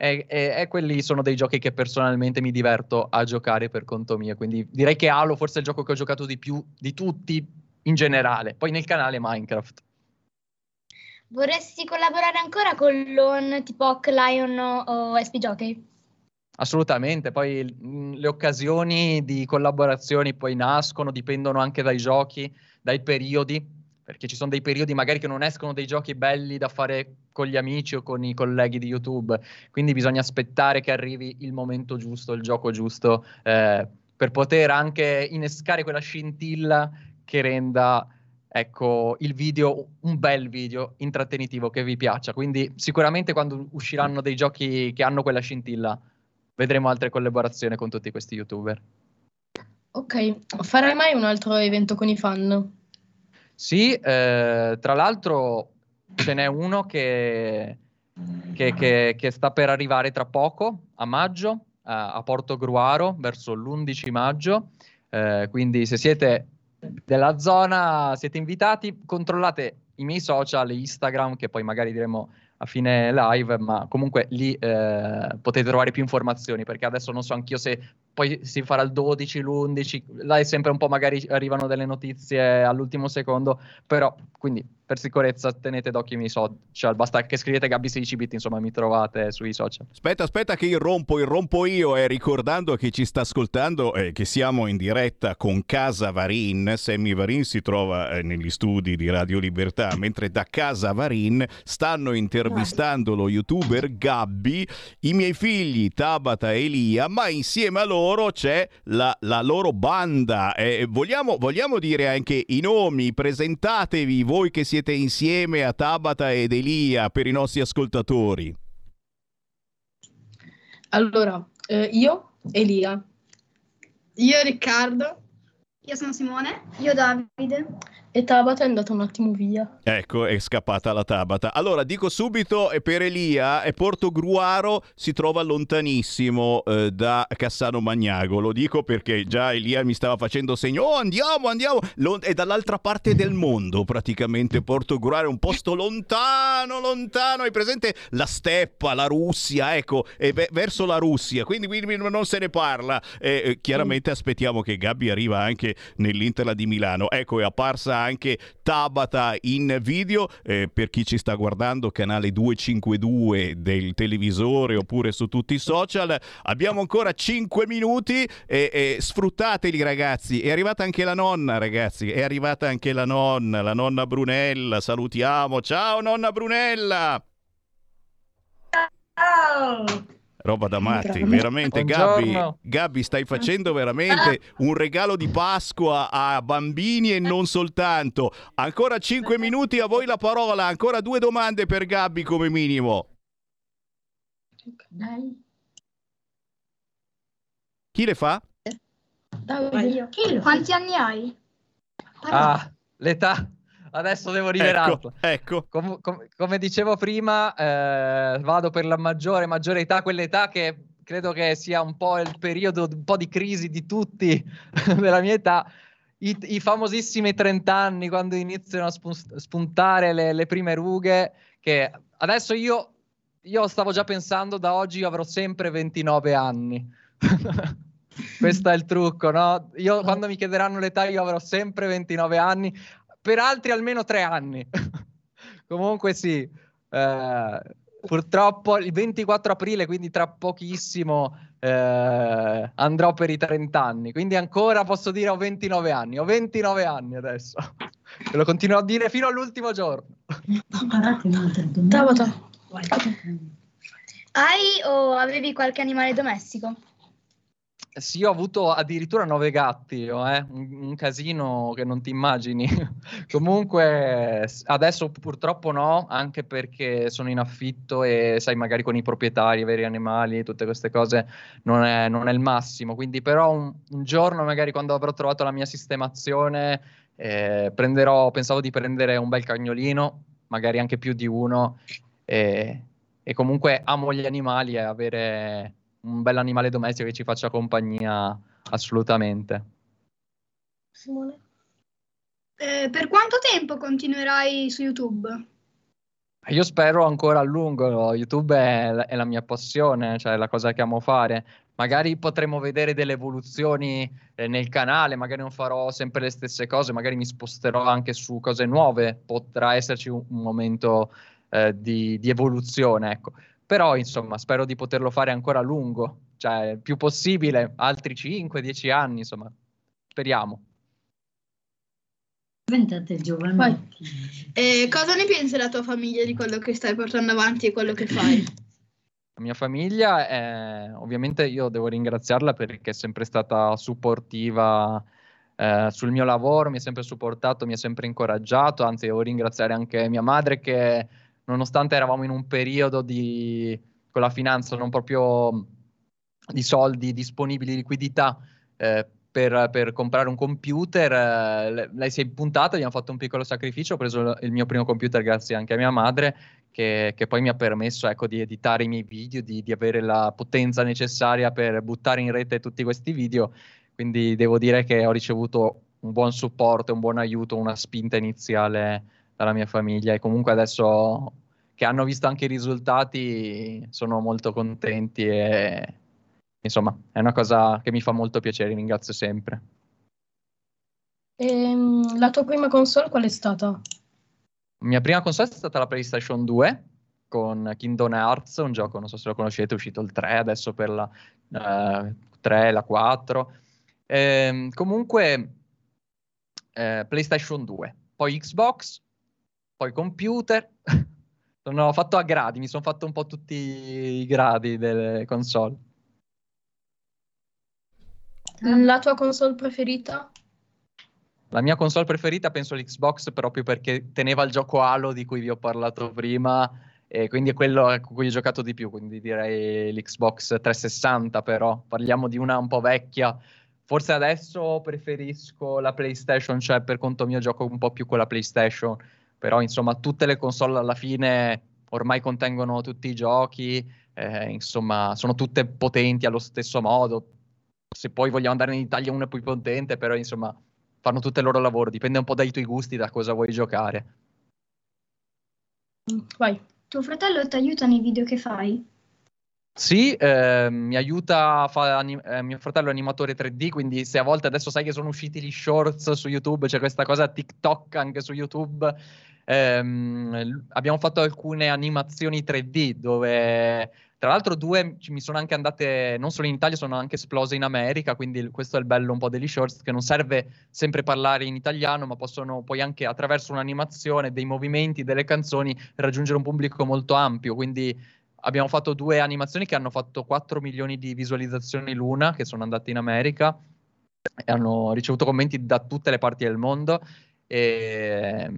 e, e, e, quelli sono dei giochi che personalmente mi diverto a giocare per conto mio. Quindi direi che Halo forse è il gioco che ho giocato di più di tutti in generale. Poi nel canale Minecraft. Vorresti collaborare ancora con l'ON tipo Lion o SP Jockey? Assolutamente, poi mh, le occasioni di collaborazioni poi nascono, dipendono anche dai giochi, dai periodi, perché ci sono dei periodi magari che non escono dei giochi belli da fare con gli amici o con i colleghi di YouTube, quindi bisogna aspettare che arrivi il momento giusto, il gioco giusto, eh, per poter anche innescare quella scintilla che renda ecco, il video un bel video intrattenitivo che vi piaccia. Quindi sicuramente quando usciranno dei giochi che hanno quella scintilla vedremo altre collaborazioni con tutti questi youtuber. Ok, farai mai un altro evento con i fan? Sì, eh, tra l'altro ce n'è uno che, che, che, che, sta per arrivare tra poco, a maggio, a, a Porto Gruaro, verso l'11 maggio. Eh, quindi se siete della zona siete invitati, controllate i miei social, Instagram, che poi magari diremo a fine live, ma comunque lì eh, potete trovare più informazioni perché adesso non so anch'io se poi si farà il 12, l'11, là è sempre un po' magari arrivano delle notizie all'ultimo secondo, però quindi per sicurezza tenete d'occhio i miei social, basta che scrivete Gabby 16 bit, insomma mi trovate sui social. Aspetta, aspetta che irrompo, irrompo io eh, ricordando a chi ci sta ascoltando eh, che siamo in diretta con Casa Varin, Sammy Varin si trova eh, negli studi di Radio Libertà, mentre da Casa Varin stanno intervistando lo youtuber Gabby, i miei figli Tabata e Elia, ma insieme a loro c'è la, la loro banda. Eh, vogliamo, vogliamo dire anche i nomi, presentatevi voi che siete siete insieme a Tabata ed Elia per i nostri ascoltatori? Allora, eh, io, Elia. Io, Riccardo. Io sono Simone. Io, Davide. E Tabata è andata un attimo via. Ecco, è scappata la Tabata. Allora, dico subito, per Elia, e Porto Gruaro si trova lontanissimo eh, da Cassano Magnago. Lo dico perché già Elia mi stava facendo segno, oh andiamo, andiamo. Lo- è dall'altra parte del mondo praticamente Porto Gruaro, è un posto lontano, lontano. Hai presente la steppa, la Russia, ecco, è ve- verso la Russia, quindi, quindi non se ne parla. Eh, chiaramente aspettiamo che Gabby arriva anche nell'Interla di Milano. Ecco, è apparsa anche Tabata in video. Eh, per chi ci sta guardando, canale 252 del televisore oppure su tutti i social. Abbiamo ancora 5 minuti e, e sfruttateli, ragazzi. È arrivata anche la nonna, ragazzi. È arrivata anche la nonna, la nonna Brunella. Salutiamo. Ciao, nonna Brunella. Ciao roba da matti, veramente Gabby, Gabby, stai facendo veramente un regalo di Pasqua a bambini e non soltanto. Ancora 5 minuti a voi la parola, ancora due domande per Gabby come minimo. Chi le fa? Quanti anni hai? Ah, l'età adesso devo rivelarlo. Ecco, ecco. Com- com- come dicevo prima, eh, vado per la maggiore, maggiore età, quell'età che credo che sia un po' il periodo un po' di crisi di tutti <laughs> della mia età. I, I, famosissimi 30 anni quando iniziano a spuntare le, le prime rughe, che adesso io, io stavo già pensando da oggi avrò sempre 29 anni. <laughs> Questo è il trucco, no? Io quando mi chiederanno l'età io avrò sempre 29 anni, per altri almeno tre anni. <laughs> Comunque sì, eh, purtroppo il 24 aprile, quindi tra pochissimo, eh, andrò per i 30 anni. Quindi ancora posso dire ho 29 anni. Ho 29 anni adesso. E lo continuo a dire fino all'ultimo giorno. Tabata. Hai o avevi qualche animale domestico? Sì, ho avuto addirittura nove gatti, eh? un, un, casino che non ti immagini. <laughs> Comunque adesso purtroppo no, anche perché sono in affitto e sai, magari con i proprietari, i veri animali, tutte queste cose non è, non è il massimo. Quindi però un, un, giorno, magari quando avrò trovato la mia sistemazione, eh, prenderò, pensavo di prendere un bel cagnolino, magari anche più di uno. E, e comunque amo gli animali e avere un bel animale domestico che ci faccia compagnia assolutamente. Simone? Eh, per quanto tempo continuerai su YouTube? Io spero ancora a lungo, YouTube è, è, la mia passione, cioè la cosa che amo fare. Magari potremo vedere delle evoluzioni eh, nel canale, magari non farò sempre le stesse cose, magari mi sposterò anche su cose nuove, potrà esserci un, un momento eh, di, di, evoluzione, ecco Però, insomma, spero di poterlo fare ancora a lungo, cioè il più possibile, altri 5-10 anni, insomma, speriamo. Diventate giovani. E cosa ne pensa la tua famiglia di quello che stai portando avanti e quello che fai? La mia famiglia, è, ovviamente io devo ringraziarla perché è sempre stata supportiva eh, sul mio lavoro, mi ha sempre supportato, mi ha sempre incoraggiato, anzi devo ringraziare anche mia madre che nonostante eravamo in un periodo di, con la finanza non proprio di soldi disponibili, liquidità, eh, per, per, comprare un computer, eh, lei si è puntata, abbiamo fatto un piccolo sacrificio, ho preso il mio primo computer grazie anche a mia madre, che, che poi mi ha permesso ecco, di editare i miei video, di, di, avere la potenza necessaria per buttare in rete tutti questi video, quindi devo dire che ho ricevuto un buon supporto, un buon aiuto, una spinta iniziale dalla mia famiglia e comunque adesso che hanno visto anche i risultati sono molto contenti e insomma, è una cosa che mi fa molto piacere, ringrazio sempre. Ehm, la tua prima console qual è stata? La mia prima console è stata la PlayStation 2 con Kingdom Hearts, un gioco, non so se lo conoscete, è uscito il 3 adesso per la uh, 3, la 4. Eh, comunque eh, PlayStation 2, poi Xbox, poi computer. <laughs> sono fatto a gradi, mi sono fatto un po' tutti i gradi delle console. La tua console preferita? La mia console preferita penso l'Xbox proprio perché teneva il gioco Halo di cui vi ho parlato prima e quindi è quello a cui ho giocato di più, quindi direi l'Xbox 360 però, parliamo di una un po' vecchia. Forse adesso preferisco la PlayStation, cioè per conto mio gioco un po' più con la PlayStation, però insomma tutte le console alla fine ormai contengono tutti i giochi, eh, insomma sono tutte potenti allo stesso modo, se poi vogliamo andare in Italia uno è più potente, però insomma fanno tutto il loro lavoro, dipende un po' dai tuoi gusti, da cosa vuoi giocare. Vai. Tuo fratello ti aiuta nei video che fai? Sì, eh, mi aiuta, fa, eh, mio fratello è animatore 3D, quindi se a volte adesso sai che sono usciti gli shorts su YouTube, c'è questa cosa TikTok anche su YouTube, ehm, abbiamo fatto alcune animazioni 3D dove tra l'altro due mi sono anche andate, non solo in Italia, sono anche esplose in America, quindi questo è il bello un po' degli shorts, che non serve sempre parlare in italiano, ma possono poi anche attraverso un'animazione, dei movimenti, delle canzoni, raggiungere un pubblico molto ampio. Quindi abbiamo fatto due animazioni che hanno fatto 4 milioni di visualizzazioni l'una, che sono andate in America e hanno ricevuto commenti da tutte le parti del mondo. E,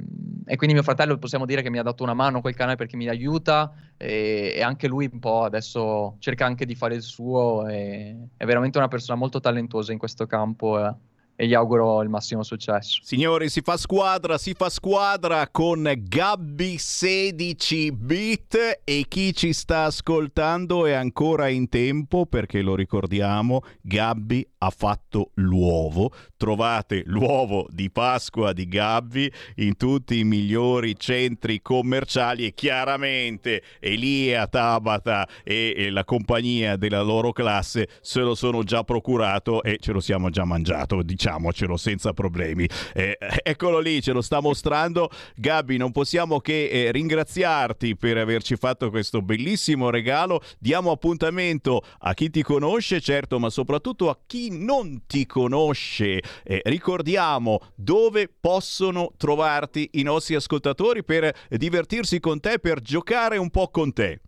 e, quindi mio fratello possiamo dire che mi ha dato una mano quel canale perché mi aiuta e, e, anche lui un po' adesso cerca anche di fare il suo e, è veramente una persona molto talentuosa in questo campo eh e gli auguro il massimo successo. Signori, si fa squadra, si fa squadra con Gabby 16 bit e chi ci sta ascoltando è ancora in tempo perché lo ricordiamo, Gabby ha fatto l'uovo. Trovate l'uovo di Pasqua di Gabby in tutti i migliori centri commerciali e chiaramente Elia, Tabata e, e la compagnia della loro classe se lo sono già procurato e ce lo siamo già mangiato, diciamo diciamocelo senza problemi. Eh, eccolo lì, ce lo sta mostrando. Gabby, non possiamo che eh, ringraziarti per averci fatto questo bellissimo regalo. Diamo appuntamento a chi ti conosce, certo, ma soprattutto a chi non ti conosce. Eh, ricordiamo dove possono trovarti i nostri ascoltatori per divertirsi con te, per giocare un po' con te.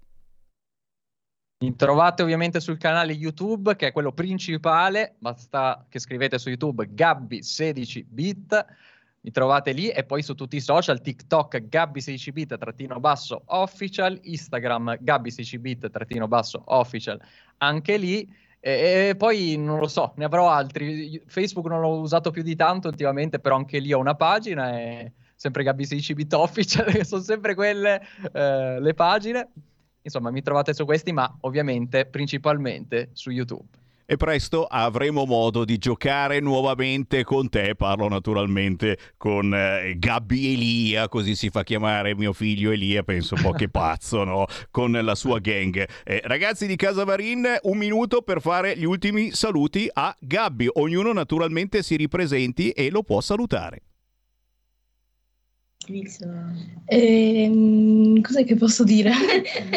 Mi trovate ovviamente sul canale YouTube, che è quello principale, basta che scrivete su YouTube Gabby16bit, mi trovate lì e poi su tutti i social, TikTok Gabby16bit trattino basso official, Instagram Gabby16bit trattino basso official, anche lì. E, e, poi non lo so, ne avrò altri. Facebook non l'ho usato più di tanto ultimamente, però anche lì ho una pagina e sempre Gabby16bit official, <laughs> sono sempre quelle eh, le pagine. Insomma, mi trovate su questi, ma ovviamente principalmente su YouTube. E presto avremo modo di giocare nuovamente con te. Parlo naturalmente con eh, Gabby Elia, così si fa chiamare mio figlio Elia, penso un po' che <laughs> pazzo, no? Con la sua gang. Eh, ragazzi di Casa Varin, un minuto per fare gli ultimi saluti a Gabby. Ognuno naturalmente si ripresenti e lo può salutare. Ehm, cos'è che posso dire?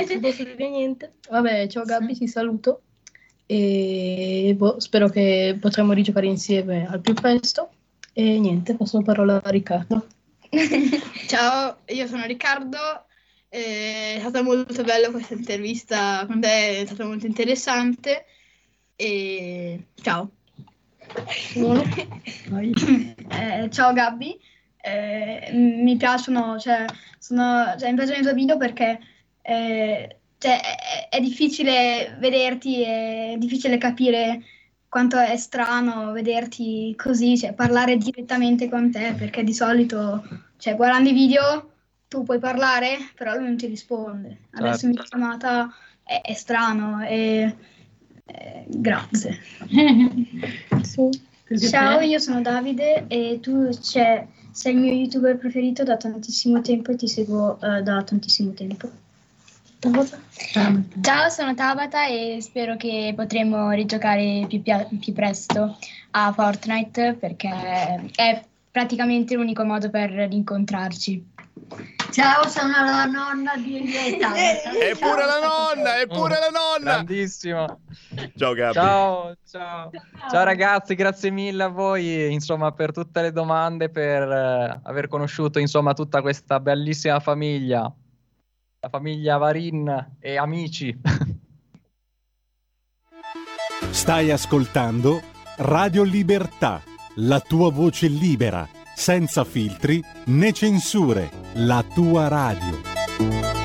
non posso dire niente. Vabbè, ciao Gabby, ti saluto. E boh, spero che potremo rigiocare insieme al più presto. E niente, passo la parola a Riccardo. <laughs> Ciao, io sono Riccardo. È stata molto bella questa intervista con te, è stata molto interessante. E ciao. Eh, ciao Gabby, Eh, mi piacciono, cioè, sono, cioè, mi piacciono i tuoi video perché eh, cioè, è, è difficile vederti, è difficile capire quanto è strano vederti così, cioè, parlare direttamente con te, perché di solito, cioè, guardando i video tu puoi parlare, però lui non ti risponde. Adesso Certo. mi chiamata è, è strano e eh, grazie. Ciao, io sono Davide e tu cioè, sei il mio youtuber preferito da tantissimo tempo e ti seguo eh, da tantissimo tempo. Ciao, sono Tabata e spero che potremo rigiocare più, pia- più presto a Fortnite perché è praticamente l'unico modo per rincontrarci. Ciao, sono la nonna di Elietta. <laughs> È pure la nonna, è pure la nonna. Grandissimo. Ciao Gabby. Ciao, ciao. Ciao ragazzi, grazie mille a voi, insomma, per tutte le domande, per eh, aver conosciuto, insomma, tutta questa bellissima famiglia, la famiglia Varin e amici. Stai ascoltando Radio Libertà, la tua voce libera, senza filtri né censure, la tua radio.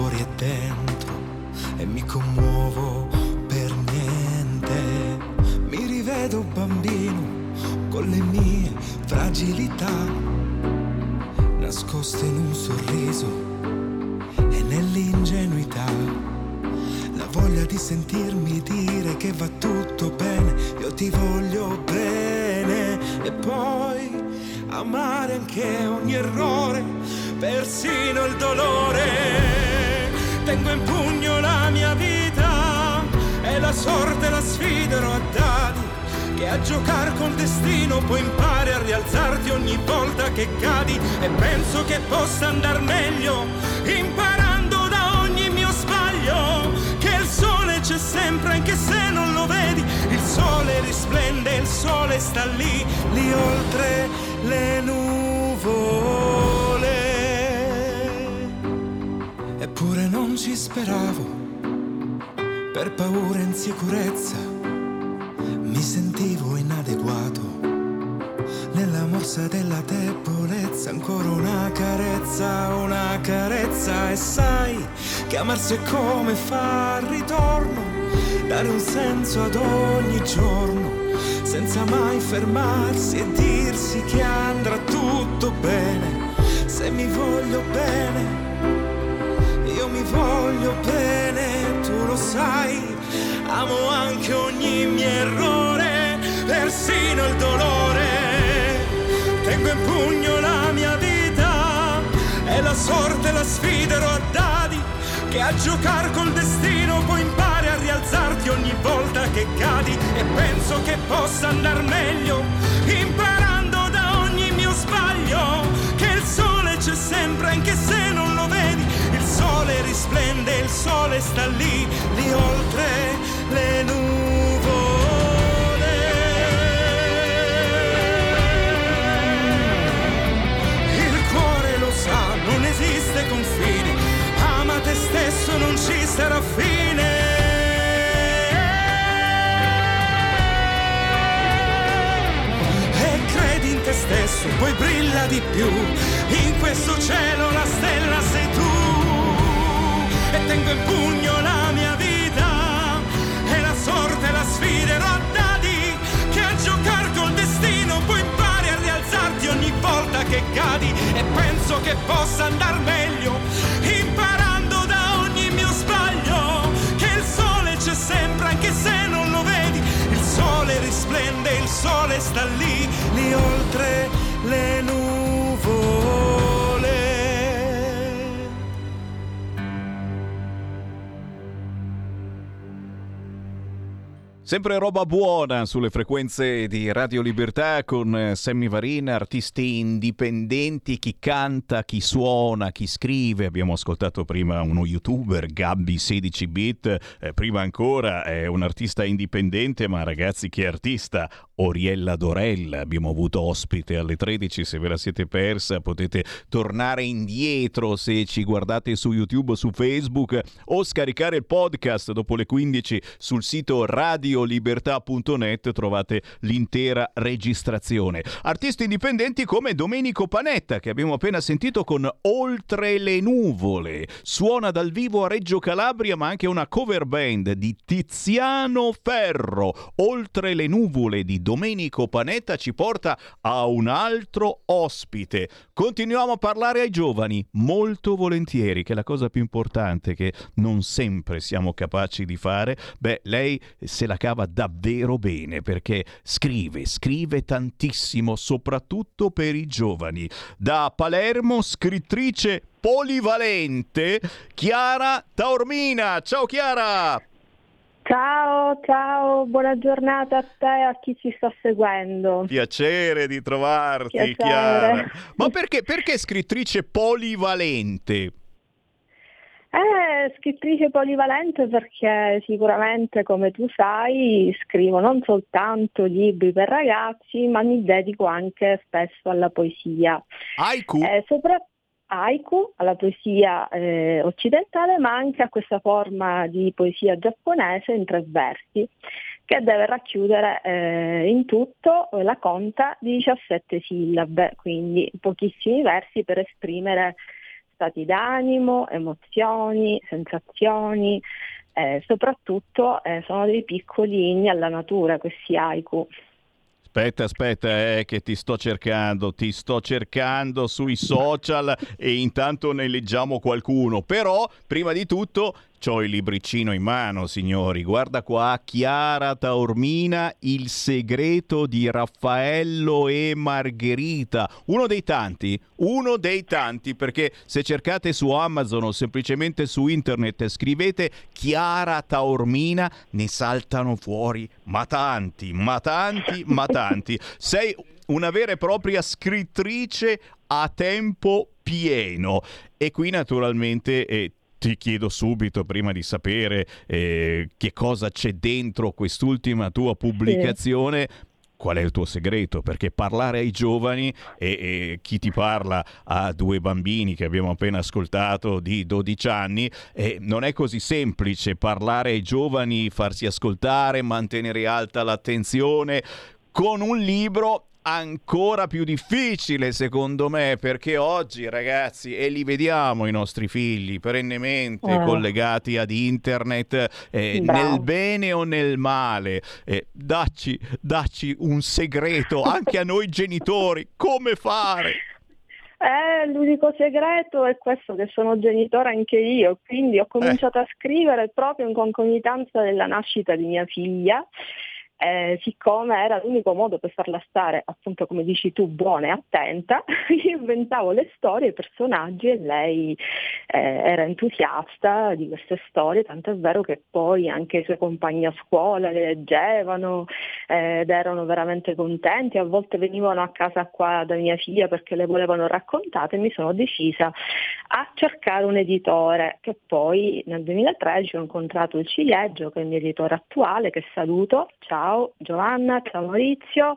Fuori e dentro e mi commuovo per niente, mi rivedo bambino con le mie fragilità, nascoste in un sorriso e nell'ingenuità. La voglia di sentirmi dire che va tutto bene, io ti voglio bene. E poi amare anche ogni errore, persino il dolore. Tengo in pugno la mia vita e la sorte la sfiderò a dadi, che a giocare col destino puoi imparare a rialzarti ogni volta che cadi e penso che possa andar meglio imparando da ogni mio sbaglio che il sole c'è sempre anche se non lo vedi. Il sole risplende il sole sta lì lì oltre le nuvole ci speravo per paura e insicurezza mi sentivo inadeguato nella morsa della debolezza ancora una carezza, una carezza e sai che amarsi è come far ritorno, dare un senso ad ogni giorno, senza mai fermarsi e dirsi che andrà tutto bene, se mi voglio bene, voglio bene, tu lo sai, amo anche ogni mio errore, persino il dolore. Tengo in pugno la mia vita e la sorte la sfiderò a dadi che a giocare col destino puoi imparare a rialzarti ogni volta che cadi e penso che possa andar meglio imparando da ogni mio sbaglio che il sole c'è sempre anche se non lo sole risplende, il sole sta lì, lì oltre le nuvole. Il cuore lo sa, non esiste confine, ama te stesso, non ci sarà fine. E credi in te stesso, poi brilla di più. In questo cielo la stella sei tu. E tengo in pugno la mia vita. E la sorte la sfiderò dadi. Che a giocare col destino poi impari a rialzarti ogni volta che cadi. E penso che possa andar meglio. Imparando da ogni mio sbaglio. Che il sole c'è sempre anche se non lo vedi. Il sole risplende, il sole sta lì, lì oltre le nuvole. Sempre roba buona sulle frequenze di Radio Libertà con eh, Sammy Varin, artisti indipendenti, chi canta, chi suona, chi scrive. Abbiamo ascoltato prima uno youtuber, Gabby 16-bit, eh, prima ancora è un artista indipendente, ma ragazzi che artista, Oriella Dorella. Abbiamo avuto ospite alle 13, se ve la siete persa potete tornare indietro se ci guardate su YouTube su Facebook o scaricare il podcast dopo le 15 sul sito radiolibertà.net trovate l'intera registrazione. Artisti indipendenti come Domenico Panetta che abbiamo appena sentito con Oltre le nuvole. Suona dal vivo a Reggio Calabria ma anche una cover band di Tiziano Ferro. Oltre le nuvole di Domenico Panetta ci porta a un altro ospite. Continuiamo a parlare ai giovani, molto volentieri, che è la cosa più importante che non sempre siamo capaci di fare. Beh, lei se la cava davvero bene perché scrive, scrive tantissimo, soprattutto per i giovani. Da Palermo, scrittrice polivalente, Chiara Taormina. Ciao Chiara! Ciao, ciao, buona giornata a te e a chi ci sta seguendo. Piacere di trovarti, Piacere. Chiara. Ma perché, perché scrittrice polivalente? Eh, scrittrice polivalente perché sicuramente, come tu sai, scrivo non soltanto libri per ragazzi, ma mi dedico anche spesso alla poesia. Haiku? Eh, sopra- haiku, alla poesia eh, occidentale, ma anche a questa forma di poesia giapponese in tre versi, che deve racchiudere eh, in tutto la conta di 17 sillabe, quindi pochissimi versi per esprimere stati d'animo, emozioni, sensazioni, eh, soprattutto eh, sono dei piccoli inni alla natura questi haiku. Aspetta, aspetta, eh, che ti sto cercando, ti sto cercando sui social e intanto ne leggiamo qualcuno. Però, prima di tutto, C'ho il libricino in mano, signori. Guarda qua, Chiara Taormina, Il segreto di Raffaello e Margherita. Uno dei tanti, uno dei tanti, perché se cercate su Amazon o semplicemente su internet scrivete Chiara Taormina, ne saltano fuori ma tanti, ma tanti, ma tanti. Sei una vera e propria scrittrice a tempo pieno. E qui naturalmente eh, ti chiedo subito, prima di sapere eh, che cosa c'è dentro quest'ultima tua pubblicazione, qual è il tuo segreto? Perché parlare ai giovani e, e, chi ti parla a due bambini che abbiamo appena ascoltato di 12 anni, eh, non è così semplice parlare ai giovani, farsi ascoltare, mantenere alta l'attenzione. Con un libro ancora più difficile secondo me perché oggi ragazzi e li vediamo i nostri figli perennemente Eh. collegati ad internet eh, nel bene o nel male Eh, dacci, dacci un segreto anche a noi genitori come fare? Eh, l'unico segreto è questo che sono genitore anche io, quindi ho cominciato a scrivere proprio in concomitanza della nascita di mia figlia eh, siccome era l'unico modo per farla stare, appunto come dici tu, buona e attenta, <laughs> inventavo le storie, i personaggi e lei eh, era entusiasta di queste storie, tanto è vero che poi anche i suoi compagni a scuola le leggevano eh, ed erano veramente contenti, a volte venivano a casa qua da mia figlia perché le volevano raccontate e mi sono decisa a cercare un editore che poi nel 2013 ho incontrato il Ciliegio che è il mio editore attuale che saluto, ciao ciao Giovanna, ciao Maurizio,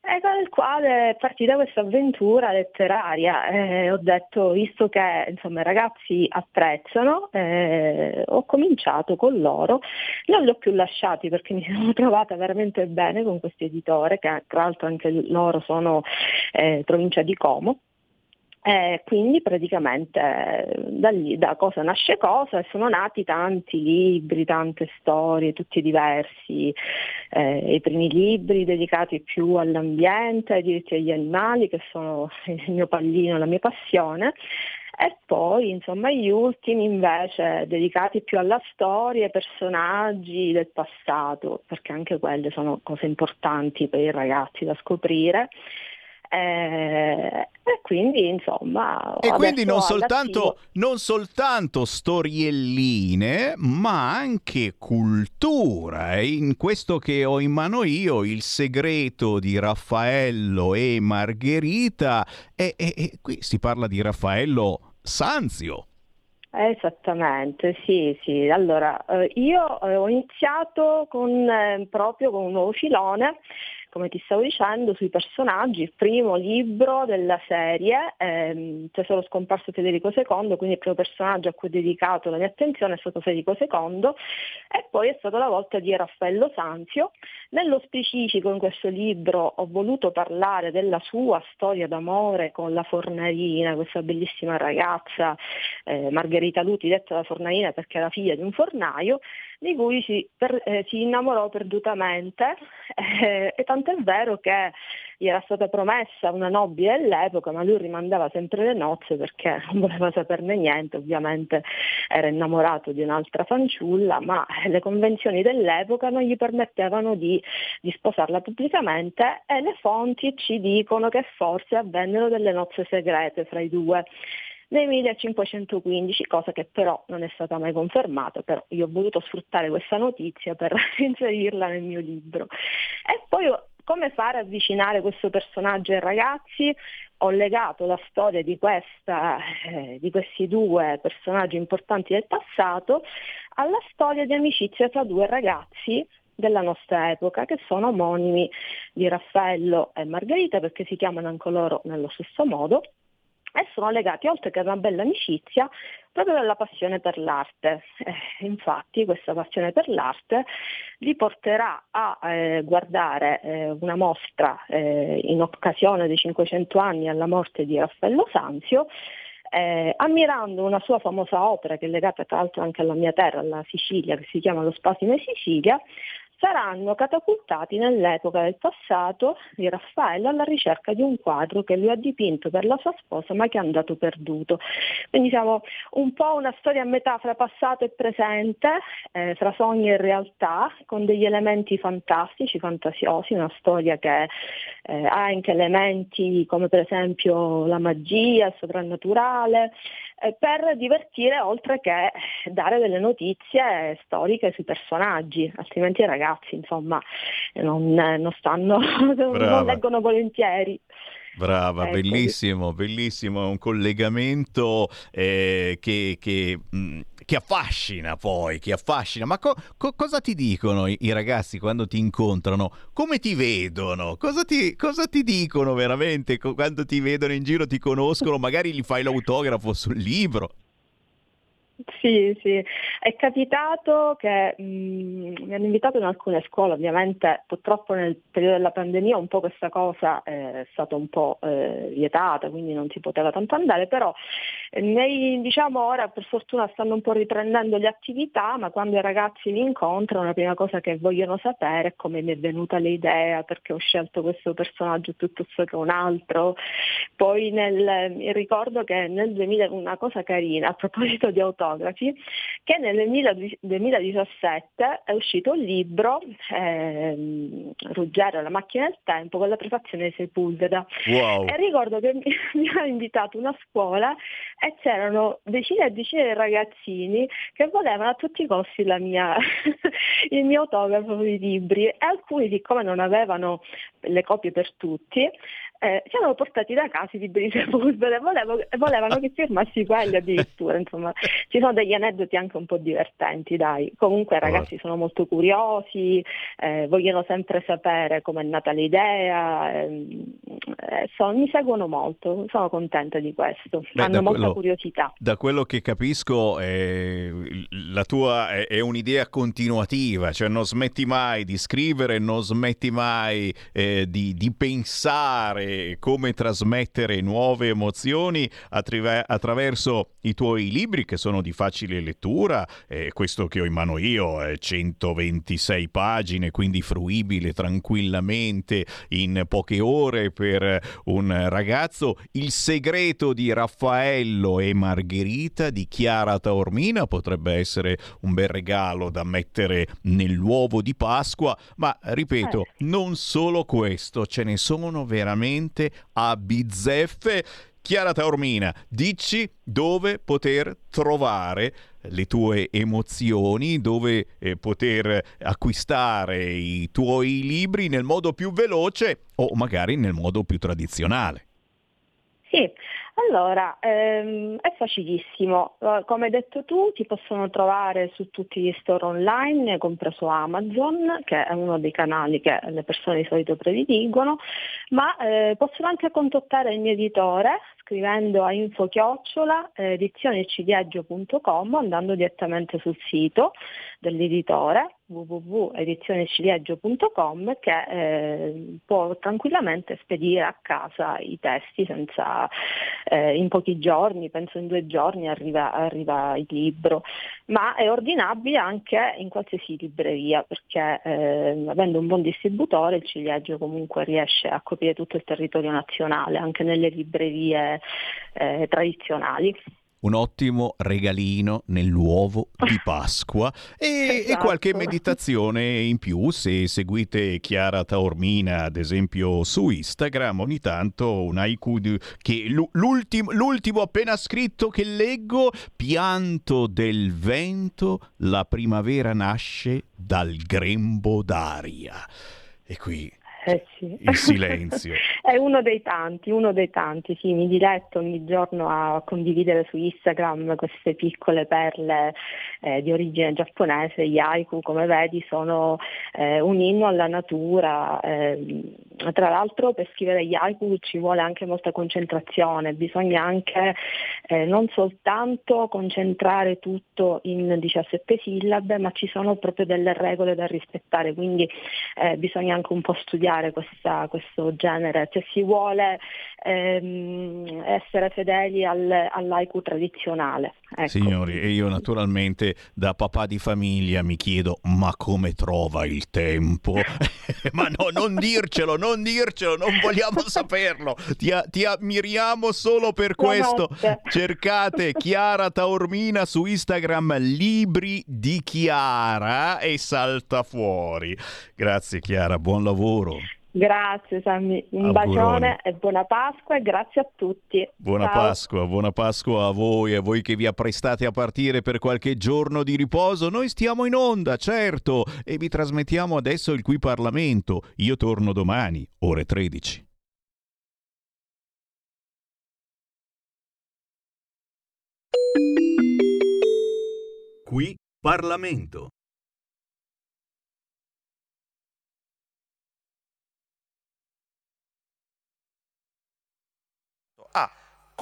e il quale è partita questa avventura letteraria. Eh, ho detto, visto che insomma, i ragazzi apprezzano, eh, ho cominciato con loro, non li ho più lasciati perché mi <laughs> sono trovata veramente bene con questo editore, che tra l'altro anche loro sono eh, provincia di Como. Eh, quindi praticamente da, lì, da cosa nasce cosa e sono nati tanti libri, tante storie, tutti diversi, eh, i primi libri dedicati più all'ambiente, ai diritti degli animali che sono <laughs> il mio pallino, la mia passione. E poi insomma gli ultimi invece dedicati più alla storia, ai personaggi del passato, perché anche quelle sono cose importanti per i ragazzi da scoprire eh, e quindi insomma... E quindi non soltanto, non soltanto, storielline, ma anche cultura. E in questo che ho in mano io, il segreto di Raffaello e Margherita, e, e, e qui si parla di Raffaello Sanzio. Esattamente, sì, sì. Allora, eh, io eh, ho iniziato con, eh, proprio con un nuovo filone come ti stavo dicendo, sui personaggi, il primo libro della serie, ehm, Tesoro scomparso Federico II, quindi il primo personaggio a cui ho dedicato la mia attenzione è stato Federico II e poi è stata la volta di Raffaello Sanzio. Nello specifico in questo libro ho voluto parlare della sua storia d'amore con la fornarina, questa bellissima ragazza eh, Margherita Luti, detta la fornarina perché era figlia di un fornaio, di cui si, per, eh, si innamorò perdutamente. <laughs> Eh, e tant'è vero che gli era stata promessa una nobile all'epoca, ma lui rimandava sempre le nozze perché <laughs> non voleva saperne niente, ovviamente era innamorato di un'altra fanciulla, ma le convenzioni dell'epoca non gli permettevano di, di sposarla pubblicamente e le fonti ci dicono che forse avvennero delle nozze segrete fra i due nel 1515, cosa che però non è stata mai confermata, però io ho voluto sfruttare questa notizia per <laughs> inserirla nel mio libro. E poi come fare a avvicinare questo personaggio ai ragazzi? Ho legato la storia di, questa, eh, di questi due personaggi importanti del passato alla storia di amicizia tra due ragazzi della nostra epoca che sono omonimi di Raffaello e Margherita perché si chiamano anche loro nello stesso modo e sono legati oltre che a una bella amicizia proprio dalla passione per l'arte. Eh, infatti questa passione per l'arte li porterà a eh, guardare eh, una mostra eh, in occasione dei 500 anni alla morte di Raffaello Sanzio eh, ammirando una sua famosa opera che è legata tra l'altro anche alla mia terra, alla Sicilia, che si chiama Lo Spasimo in Sicilia, saranno catapultati nell'epoca del passato di Raffaello alla ricerca di un quadro che lui ha dipinto per la sua sposa ma che è andato perduto. Quindi siamo un po' una storia a metà fra passato e presente, eh, fra sogno e realtà, con degli elementi fantastici, fantasiosi, una storia che eh, ha anche elementi come per esempio la magia, il soprannaturale, eh, per divertire oltre che dare delle notizie storiche sui personaggi, altrimenti i ragazzi insomma non, non stanno, <laughs> non leggono volentieri. Brava, Ecco, bellissimo, bellissimo, un collegamento eh, che, che, mh, che affascina poi, che affascina. Ma co- co- cosa ti dicono i, i ragazzi quando ti incontrano? Come ti vedono? Cosa ti, cosa ti dicono veramente quando ti vedono in giro, ti conoscono? Magari gli fai l'autografo sul libro. Sì, sì, è capitato che mh, mi hanno invitato in alcune scuole, ovviamente purtroppo nel periodo della pandemia un po' questa cosa è stata un po' eh, vietata, quindi non si poteva tanto andare, però eh, nei, diciamo ora per fortuna stanno un po' riprendendo le attività, ma quando i ragazzi li incontrano la prima cosa che vogliono sapere è come mi è venuta l'idea, perché ho scelto questo personaggio piuttosto che un altro. Poi nel, ricordo che nel 2000 una cosa carina a proposito di autografi, che nel 2017 è uscito un libro, ehm, Ruggero la macchina del tempo, con la prefazione di Sepulveda. Wow. E ricordo che mi, <laughs> mi ha invitato una scuola e c'erano decine e decine di ragazzini che volevano a tutti i costi mia, <laughs> il mio autografo sui libri. E alcuni, siccome non avevano le copie per tutti, eh, hanno portati da casa i libri di Sepulveda e volevo- volevano che firmassi quelli addirittura. Insomma, ci sono degli aneddoti anche un po' divertenti, dai. Comunque i ragazzi sono molto curiosi, eh, vogliono sempre sapere come è nata l'idea, ehm, eh, so- mi seguono molto, sono contenta di questo, Beh, hanno molta quello- curiosità. Da quello che capisco, eh, la tua è, è un'idea continuativa, cioè non smetti mai di scrivere, non smetti mai eh, di, di pensare come trasmettere nuove emozioni attrive- attraverso i tuoi libri che sono di facile lettura. eh, questo che ho in mano io è 126 pagine, quindi fruibile tranquillamente in poche ore per un ragazzo. Il segreto di Raffaello e Margherita di Chiara Taormina potrebbe essere un bel regalo da mettere nell'uovo di Pasqua, ma ripeto, non solo questo, ce ne sono veramente a bizzeffe. Chiara Taormina, dici dove poter trovare le tue emozioni, dove eh, poter acquistare i tuoi libri nel modo più veloce o magari nel modo più tradizionale. Sì, allora ehm, è facilissimo. Eh, Come hai detto tu, ti possono trovare su tutti gli store online, compreso Amazon, che è uno dei canali che le persone di solito prediligono, ma eh, possono anche contattare il mio editore scrivendo a info chiocciola eh, andando direttamente sul sito dell'editore www.edizioneciliegio.com che eh, può tranquillamente spedire a casa i testi senza, eh, in pochi giorni, penso in due giorni arriva, arriva il libro, ma è ordinabile anche in qualsiasi libreria perché eh, avendo un buon distributore il ciliegio comunque riesce a coprire tutto il territorio nazionale, anche nelle librerie eh, tradizionali. Un ottimo regalino nell'uovo di <laughs> Pasqua e, e Esatto. qualche meditazione in più se seguite Chiara Taormina ad esempio su Instagram ogni tanto un haiku che l'u- l'ultimo, l'ultimo appena scritto che leggo pianto del vento la primavera nasce dal grembo d'aria e qui Eh sì. il silenzio <laughs> È uno dei tanti, uno dei tanti, sì, mi diletto ogni giorno a condividere su Instagram queste piccole perle eh, di origine giapponese, gli haiku come vedi sono eh, un inno alla natura, ehm, tra l'altro per scrivere gli haiku ci vuole anche molta concentrazione, bisogna anche eh, non soltanto concentrare tutto in 17 sillabe, ma ci sono proprio delle regole da rispettare, quindi eh, bisogna anche un po' studiare questa- questo genere, se si vuole ehm, essere fedeli al, all'haiku tradizionale. Ecco. Signori, e io naturalmente da papà di famiglia mi chiedo ma come trova il tempo? <laughs> ma no, non dircelo, non dircelo, non vogliamo <laughs> saperlo. Ti, ti ammiriamo solo per questo. Cercate Chiara Taormina su Instagram, libri di Chiara e salta fuori. Grazie Chiara, buon lavoro. Grazie Sammy, un Auguroni. bacione e buona Pasqua e grazie a tutti. Buona Ciao. Pasqua, buona Pasqua a voi e a voi che vi apprestate a partire per qualche giorno di riposo. Noi stiamo in onda, certo, e vi trasmettiamo adesso il Qui Parlamento. Io torno domani, ore 13. Qui Parlamento.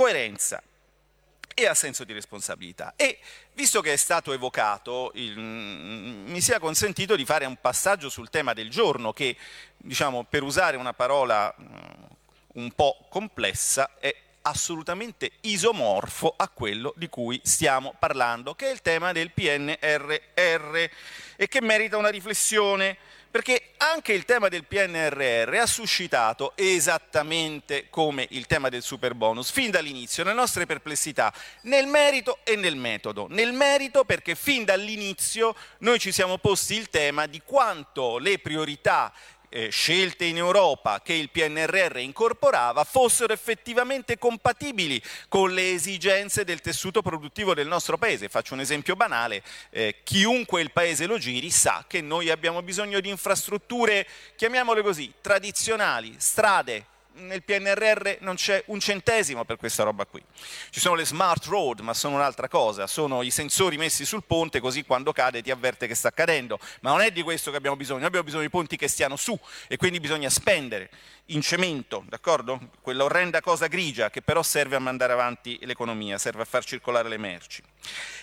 Coerenza e ha senso di responsabilità. E visto che è stato evocato, il- mi sia consentito di fare un passaggio sul tema del giorno che, diciamo, per usare una parola mm, un po' complessa, è assolutamente isomorfo a quello di cui stiamo parlando, che è il tema del PNRR e che merita una riflessione perché anche il tema del PNRR ha suscitato esattamente come il tema del super bonus fin dall'inizio le nostre perplessità nel merito e nel metodo. Nel merito perché fin dall'inizio noi ci siamo posti il tema di quanto le priorità eh, scelte in Europa che il PNRR incorporava fossero effettivamente compatibili con le esigenze del tessuto produttivo del nostro paese. Faccio un esempio banale, eh, chiunque il paese lo giri sa che noi abbiamo bisogno di infrastrutture, chiamiamole così, tradizionali, strade, nel PNRR non c'è un centesimo per questa roba qui. Ci sono le smart road, ma sono un'altra cosa, sono i sensori messi sul ponte così quando cade ti avverte che sta cadendo, ma non è di questo che abbiamo bisogno, abbiamo bisogno di ponti che stiano su e quindi bisogna spendere in cemento, d'accordo? Quella orrenda cosa grigia che però serve a mandare avanti l'economia, serve a far circolare le merci.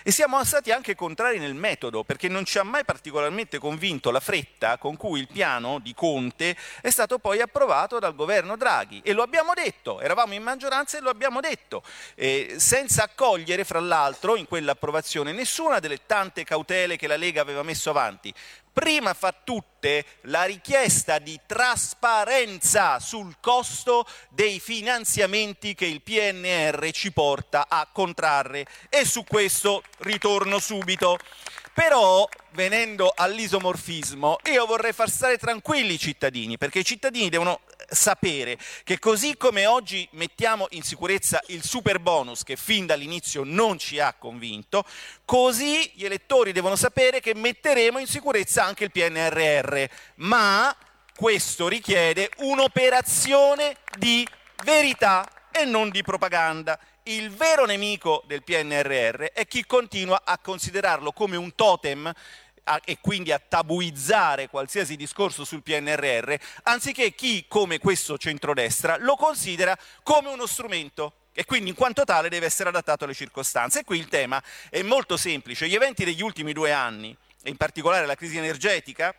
E siamo stati anche contrari nel metodo, perché non ci ha mai particolarmente convinto la fretta con cui il piano di Conte è stato poi approvato dal governo Draghi. E lo abbiamo detto, eravamo in maggioranza e lo abbiamo detto, eh, senza accogliere fra l'altro in quell'approvazione nessuna delle tante cautele che la Lega aveva messo avanti prima fra tutte la richiesta di trasparenza sul costo dei finanziamenti che il PNR ci porta a contrarre e su questo ritorno subito. Però, venendo all'isomorfismo, io vorrei far stare tranquilli i cittadini, perché i cittadini devono sapere che così come oggi mettiamo in sicurezza il super bonus che fin dall'inizio non ci ha convinto, così gli elettori devono sapere che metteremo in sicurezza anche il PNRR, ma questo richiede un'operazione di verità e non di propaganda. Il vero nemico del PNRR è chi continua a considerarlo come un totem a, e quindi a tabuizzare qualsiasi discorso sul PNRR, anziché chi, come questo centrodestra, lo considera come uno strumento e quindi in quanto tale deve essere adattato alle circostanze. E qui il tema è molto semplice. Gli eventi degli ultimi due anni, e in particolare la crisi energetica,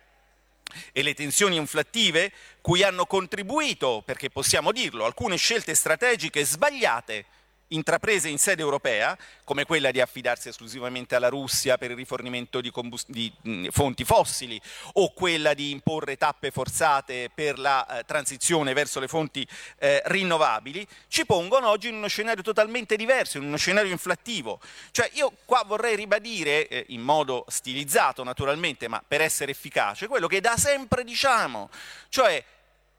e le tensioni inflattive, cui hanno contribuito, perché possiamo dirlo, alcune scelte strategiche sbagliate intraprese in sede europea, come quella di affidarsi esclusivamente alla Russia per il rifornimento di, di mh, fonti fossili o quella di imporre tappe forzate per la eh, transizione verso le fonti eh, rinnovabili, ci pongono oggi in uno scenario totalmente diverso, in uno scenario inflattivo. Cioè io qua vorrei ribadire, eh, in modo stilizzato naturalmente, ma per essere efficace, quello che da sempre diciamo, cioè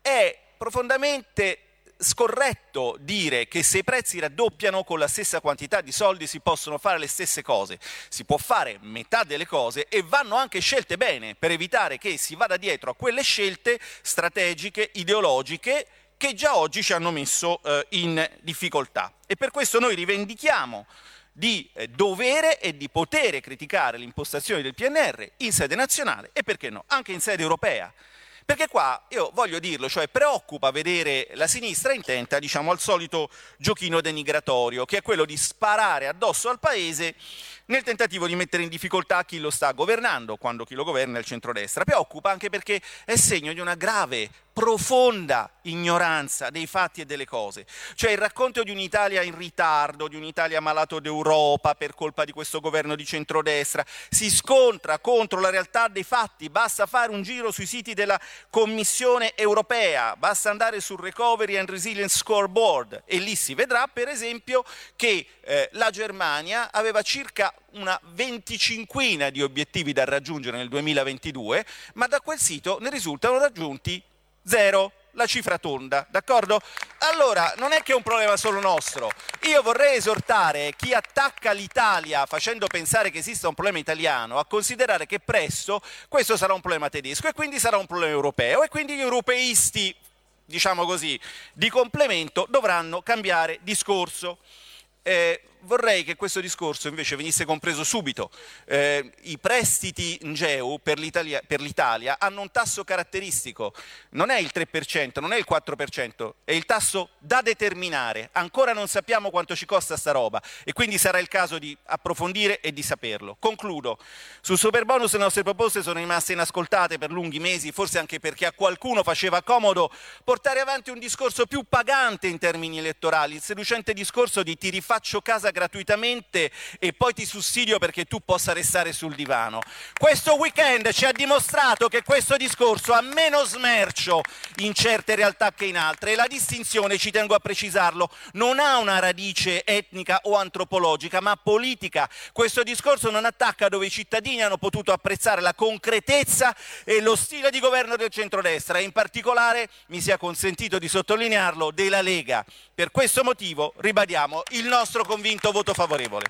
è profondamente scorretto dire che se i prezzi raddoppiano con la stessa quantità di soldi si possono fare le stesse cose. Si può fare metà delle cose e vanno anche scelte bene per evitare che si vada dietro a quelle scelte strategiche, ideologiche che già oggi ci hanno messo eh, in difficoltà. E per questo noi rivendichiamo di eh, dovere e di potere criticare l'impostazione del PNR in sede nazionale e perché no, anche in sede europea. Perché qua, io voglio dirlo, cioè preoccupa vedere la sinistra intenta, diciamo, al solito giochino denigratorio, che è quello di sparare addosso al Paese nel tentativo di mettere in difficoltà chi lo sta governando, quando chi lo governa è il centrodestra. Preoccupa anche perché è segno di una grave profonda ignoranza dei fatti e delle cose, cioè il racconto di un'Italia in ritardo, di un'Italia malato d'Europa per colpa di questo governo di centrodestra, si scontra contro la realtà dei fatti, basta fare un giro sui siti della Commissione europea, basta andare sul Recovery and Resilience Scoreboard e lì si vedrà per esempio che eh, la Germania aveva circa una venticinquina di obiettivi da raggiungere nel 2022, ma da quel sito ne risultano raggiunti zero, la cifra tonda, d'accordo? Allora, non è che è un problema solo nostro. Io vorrei esortare chi attacca l'Italia facendo pensare che esista un problema italiano a considerare che presto questo sarà un problema tedesco e quindi sarà un problema europeo e quindi gli europeisti, diciamo così, di complemento dovranno cambiare discorso. Eh, vorrei che questo discorso invece venisse compreso subito. Eh, I prestiti NGEU per l'Italia, per l'Italia, hanno un tasso caratteristico, non è il 3%, non è il 4%, è il tasso da determinare. Ancora non sappiamo quanto ci costa sta roba e quindi sarà il caso di approfondire e di saperlo. Concludo. Sul super bonus le nostre proposte sono rimaste inascoltate per lunghi mesi, forse anche perché a qualcuno faceva comodo portare avanti un discorso più pagante in termini elettorali, il seducente discorso di ti rifaccio casa gratuitamente e poi ti sussidio perché tu possa restare sul divano. Questo weekend ci ha dimostrato che questo discorso ha meno smercio in certe realtà che in altre e la distinzione, ci tengo a precisarlo, non ha una radice etnica o antropologica, ma politica. Questo discorso non attacca dove i cittadini hanno potuto apprezzare la concretezza e lo stile di governo del centrodestra e in particolare, mi sia consentito di sottolinearlo, della Lega. Per questo motivo ribadiamo il nostro convinto voto favorevole.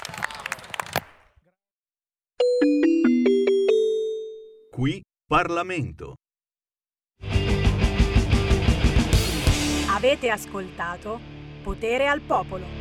Qui Parlamento. Avete ascoltato Potere al Popolo.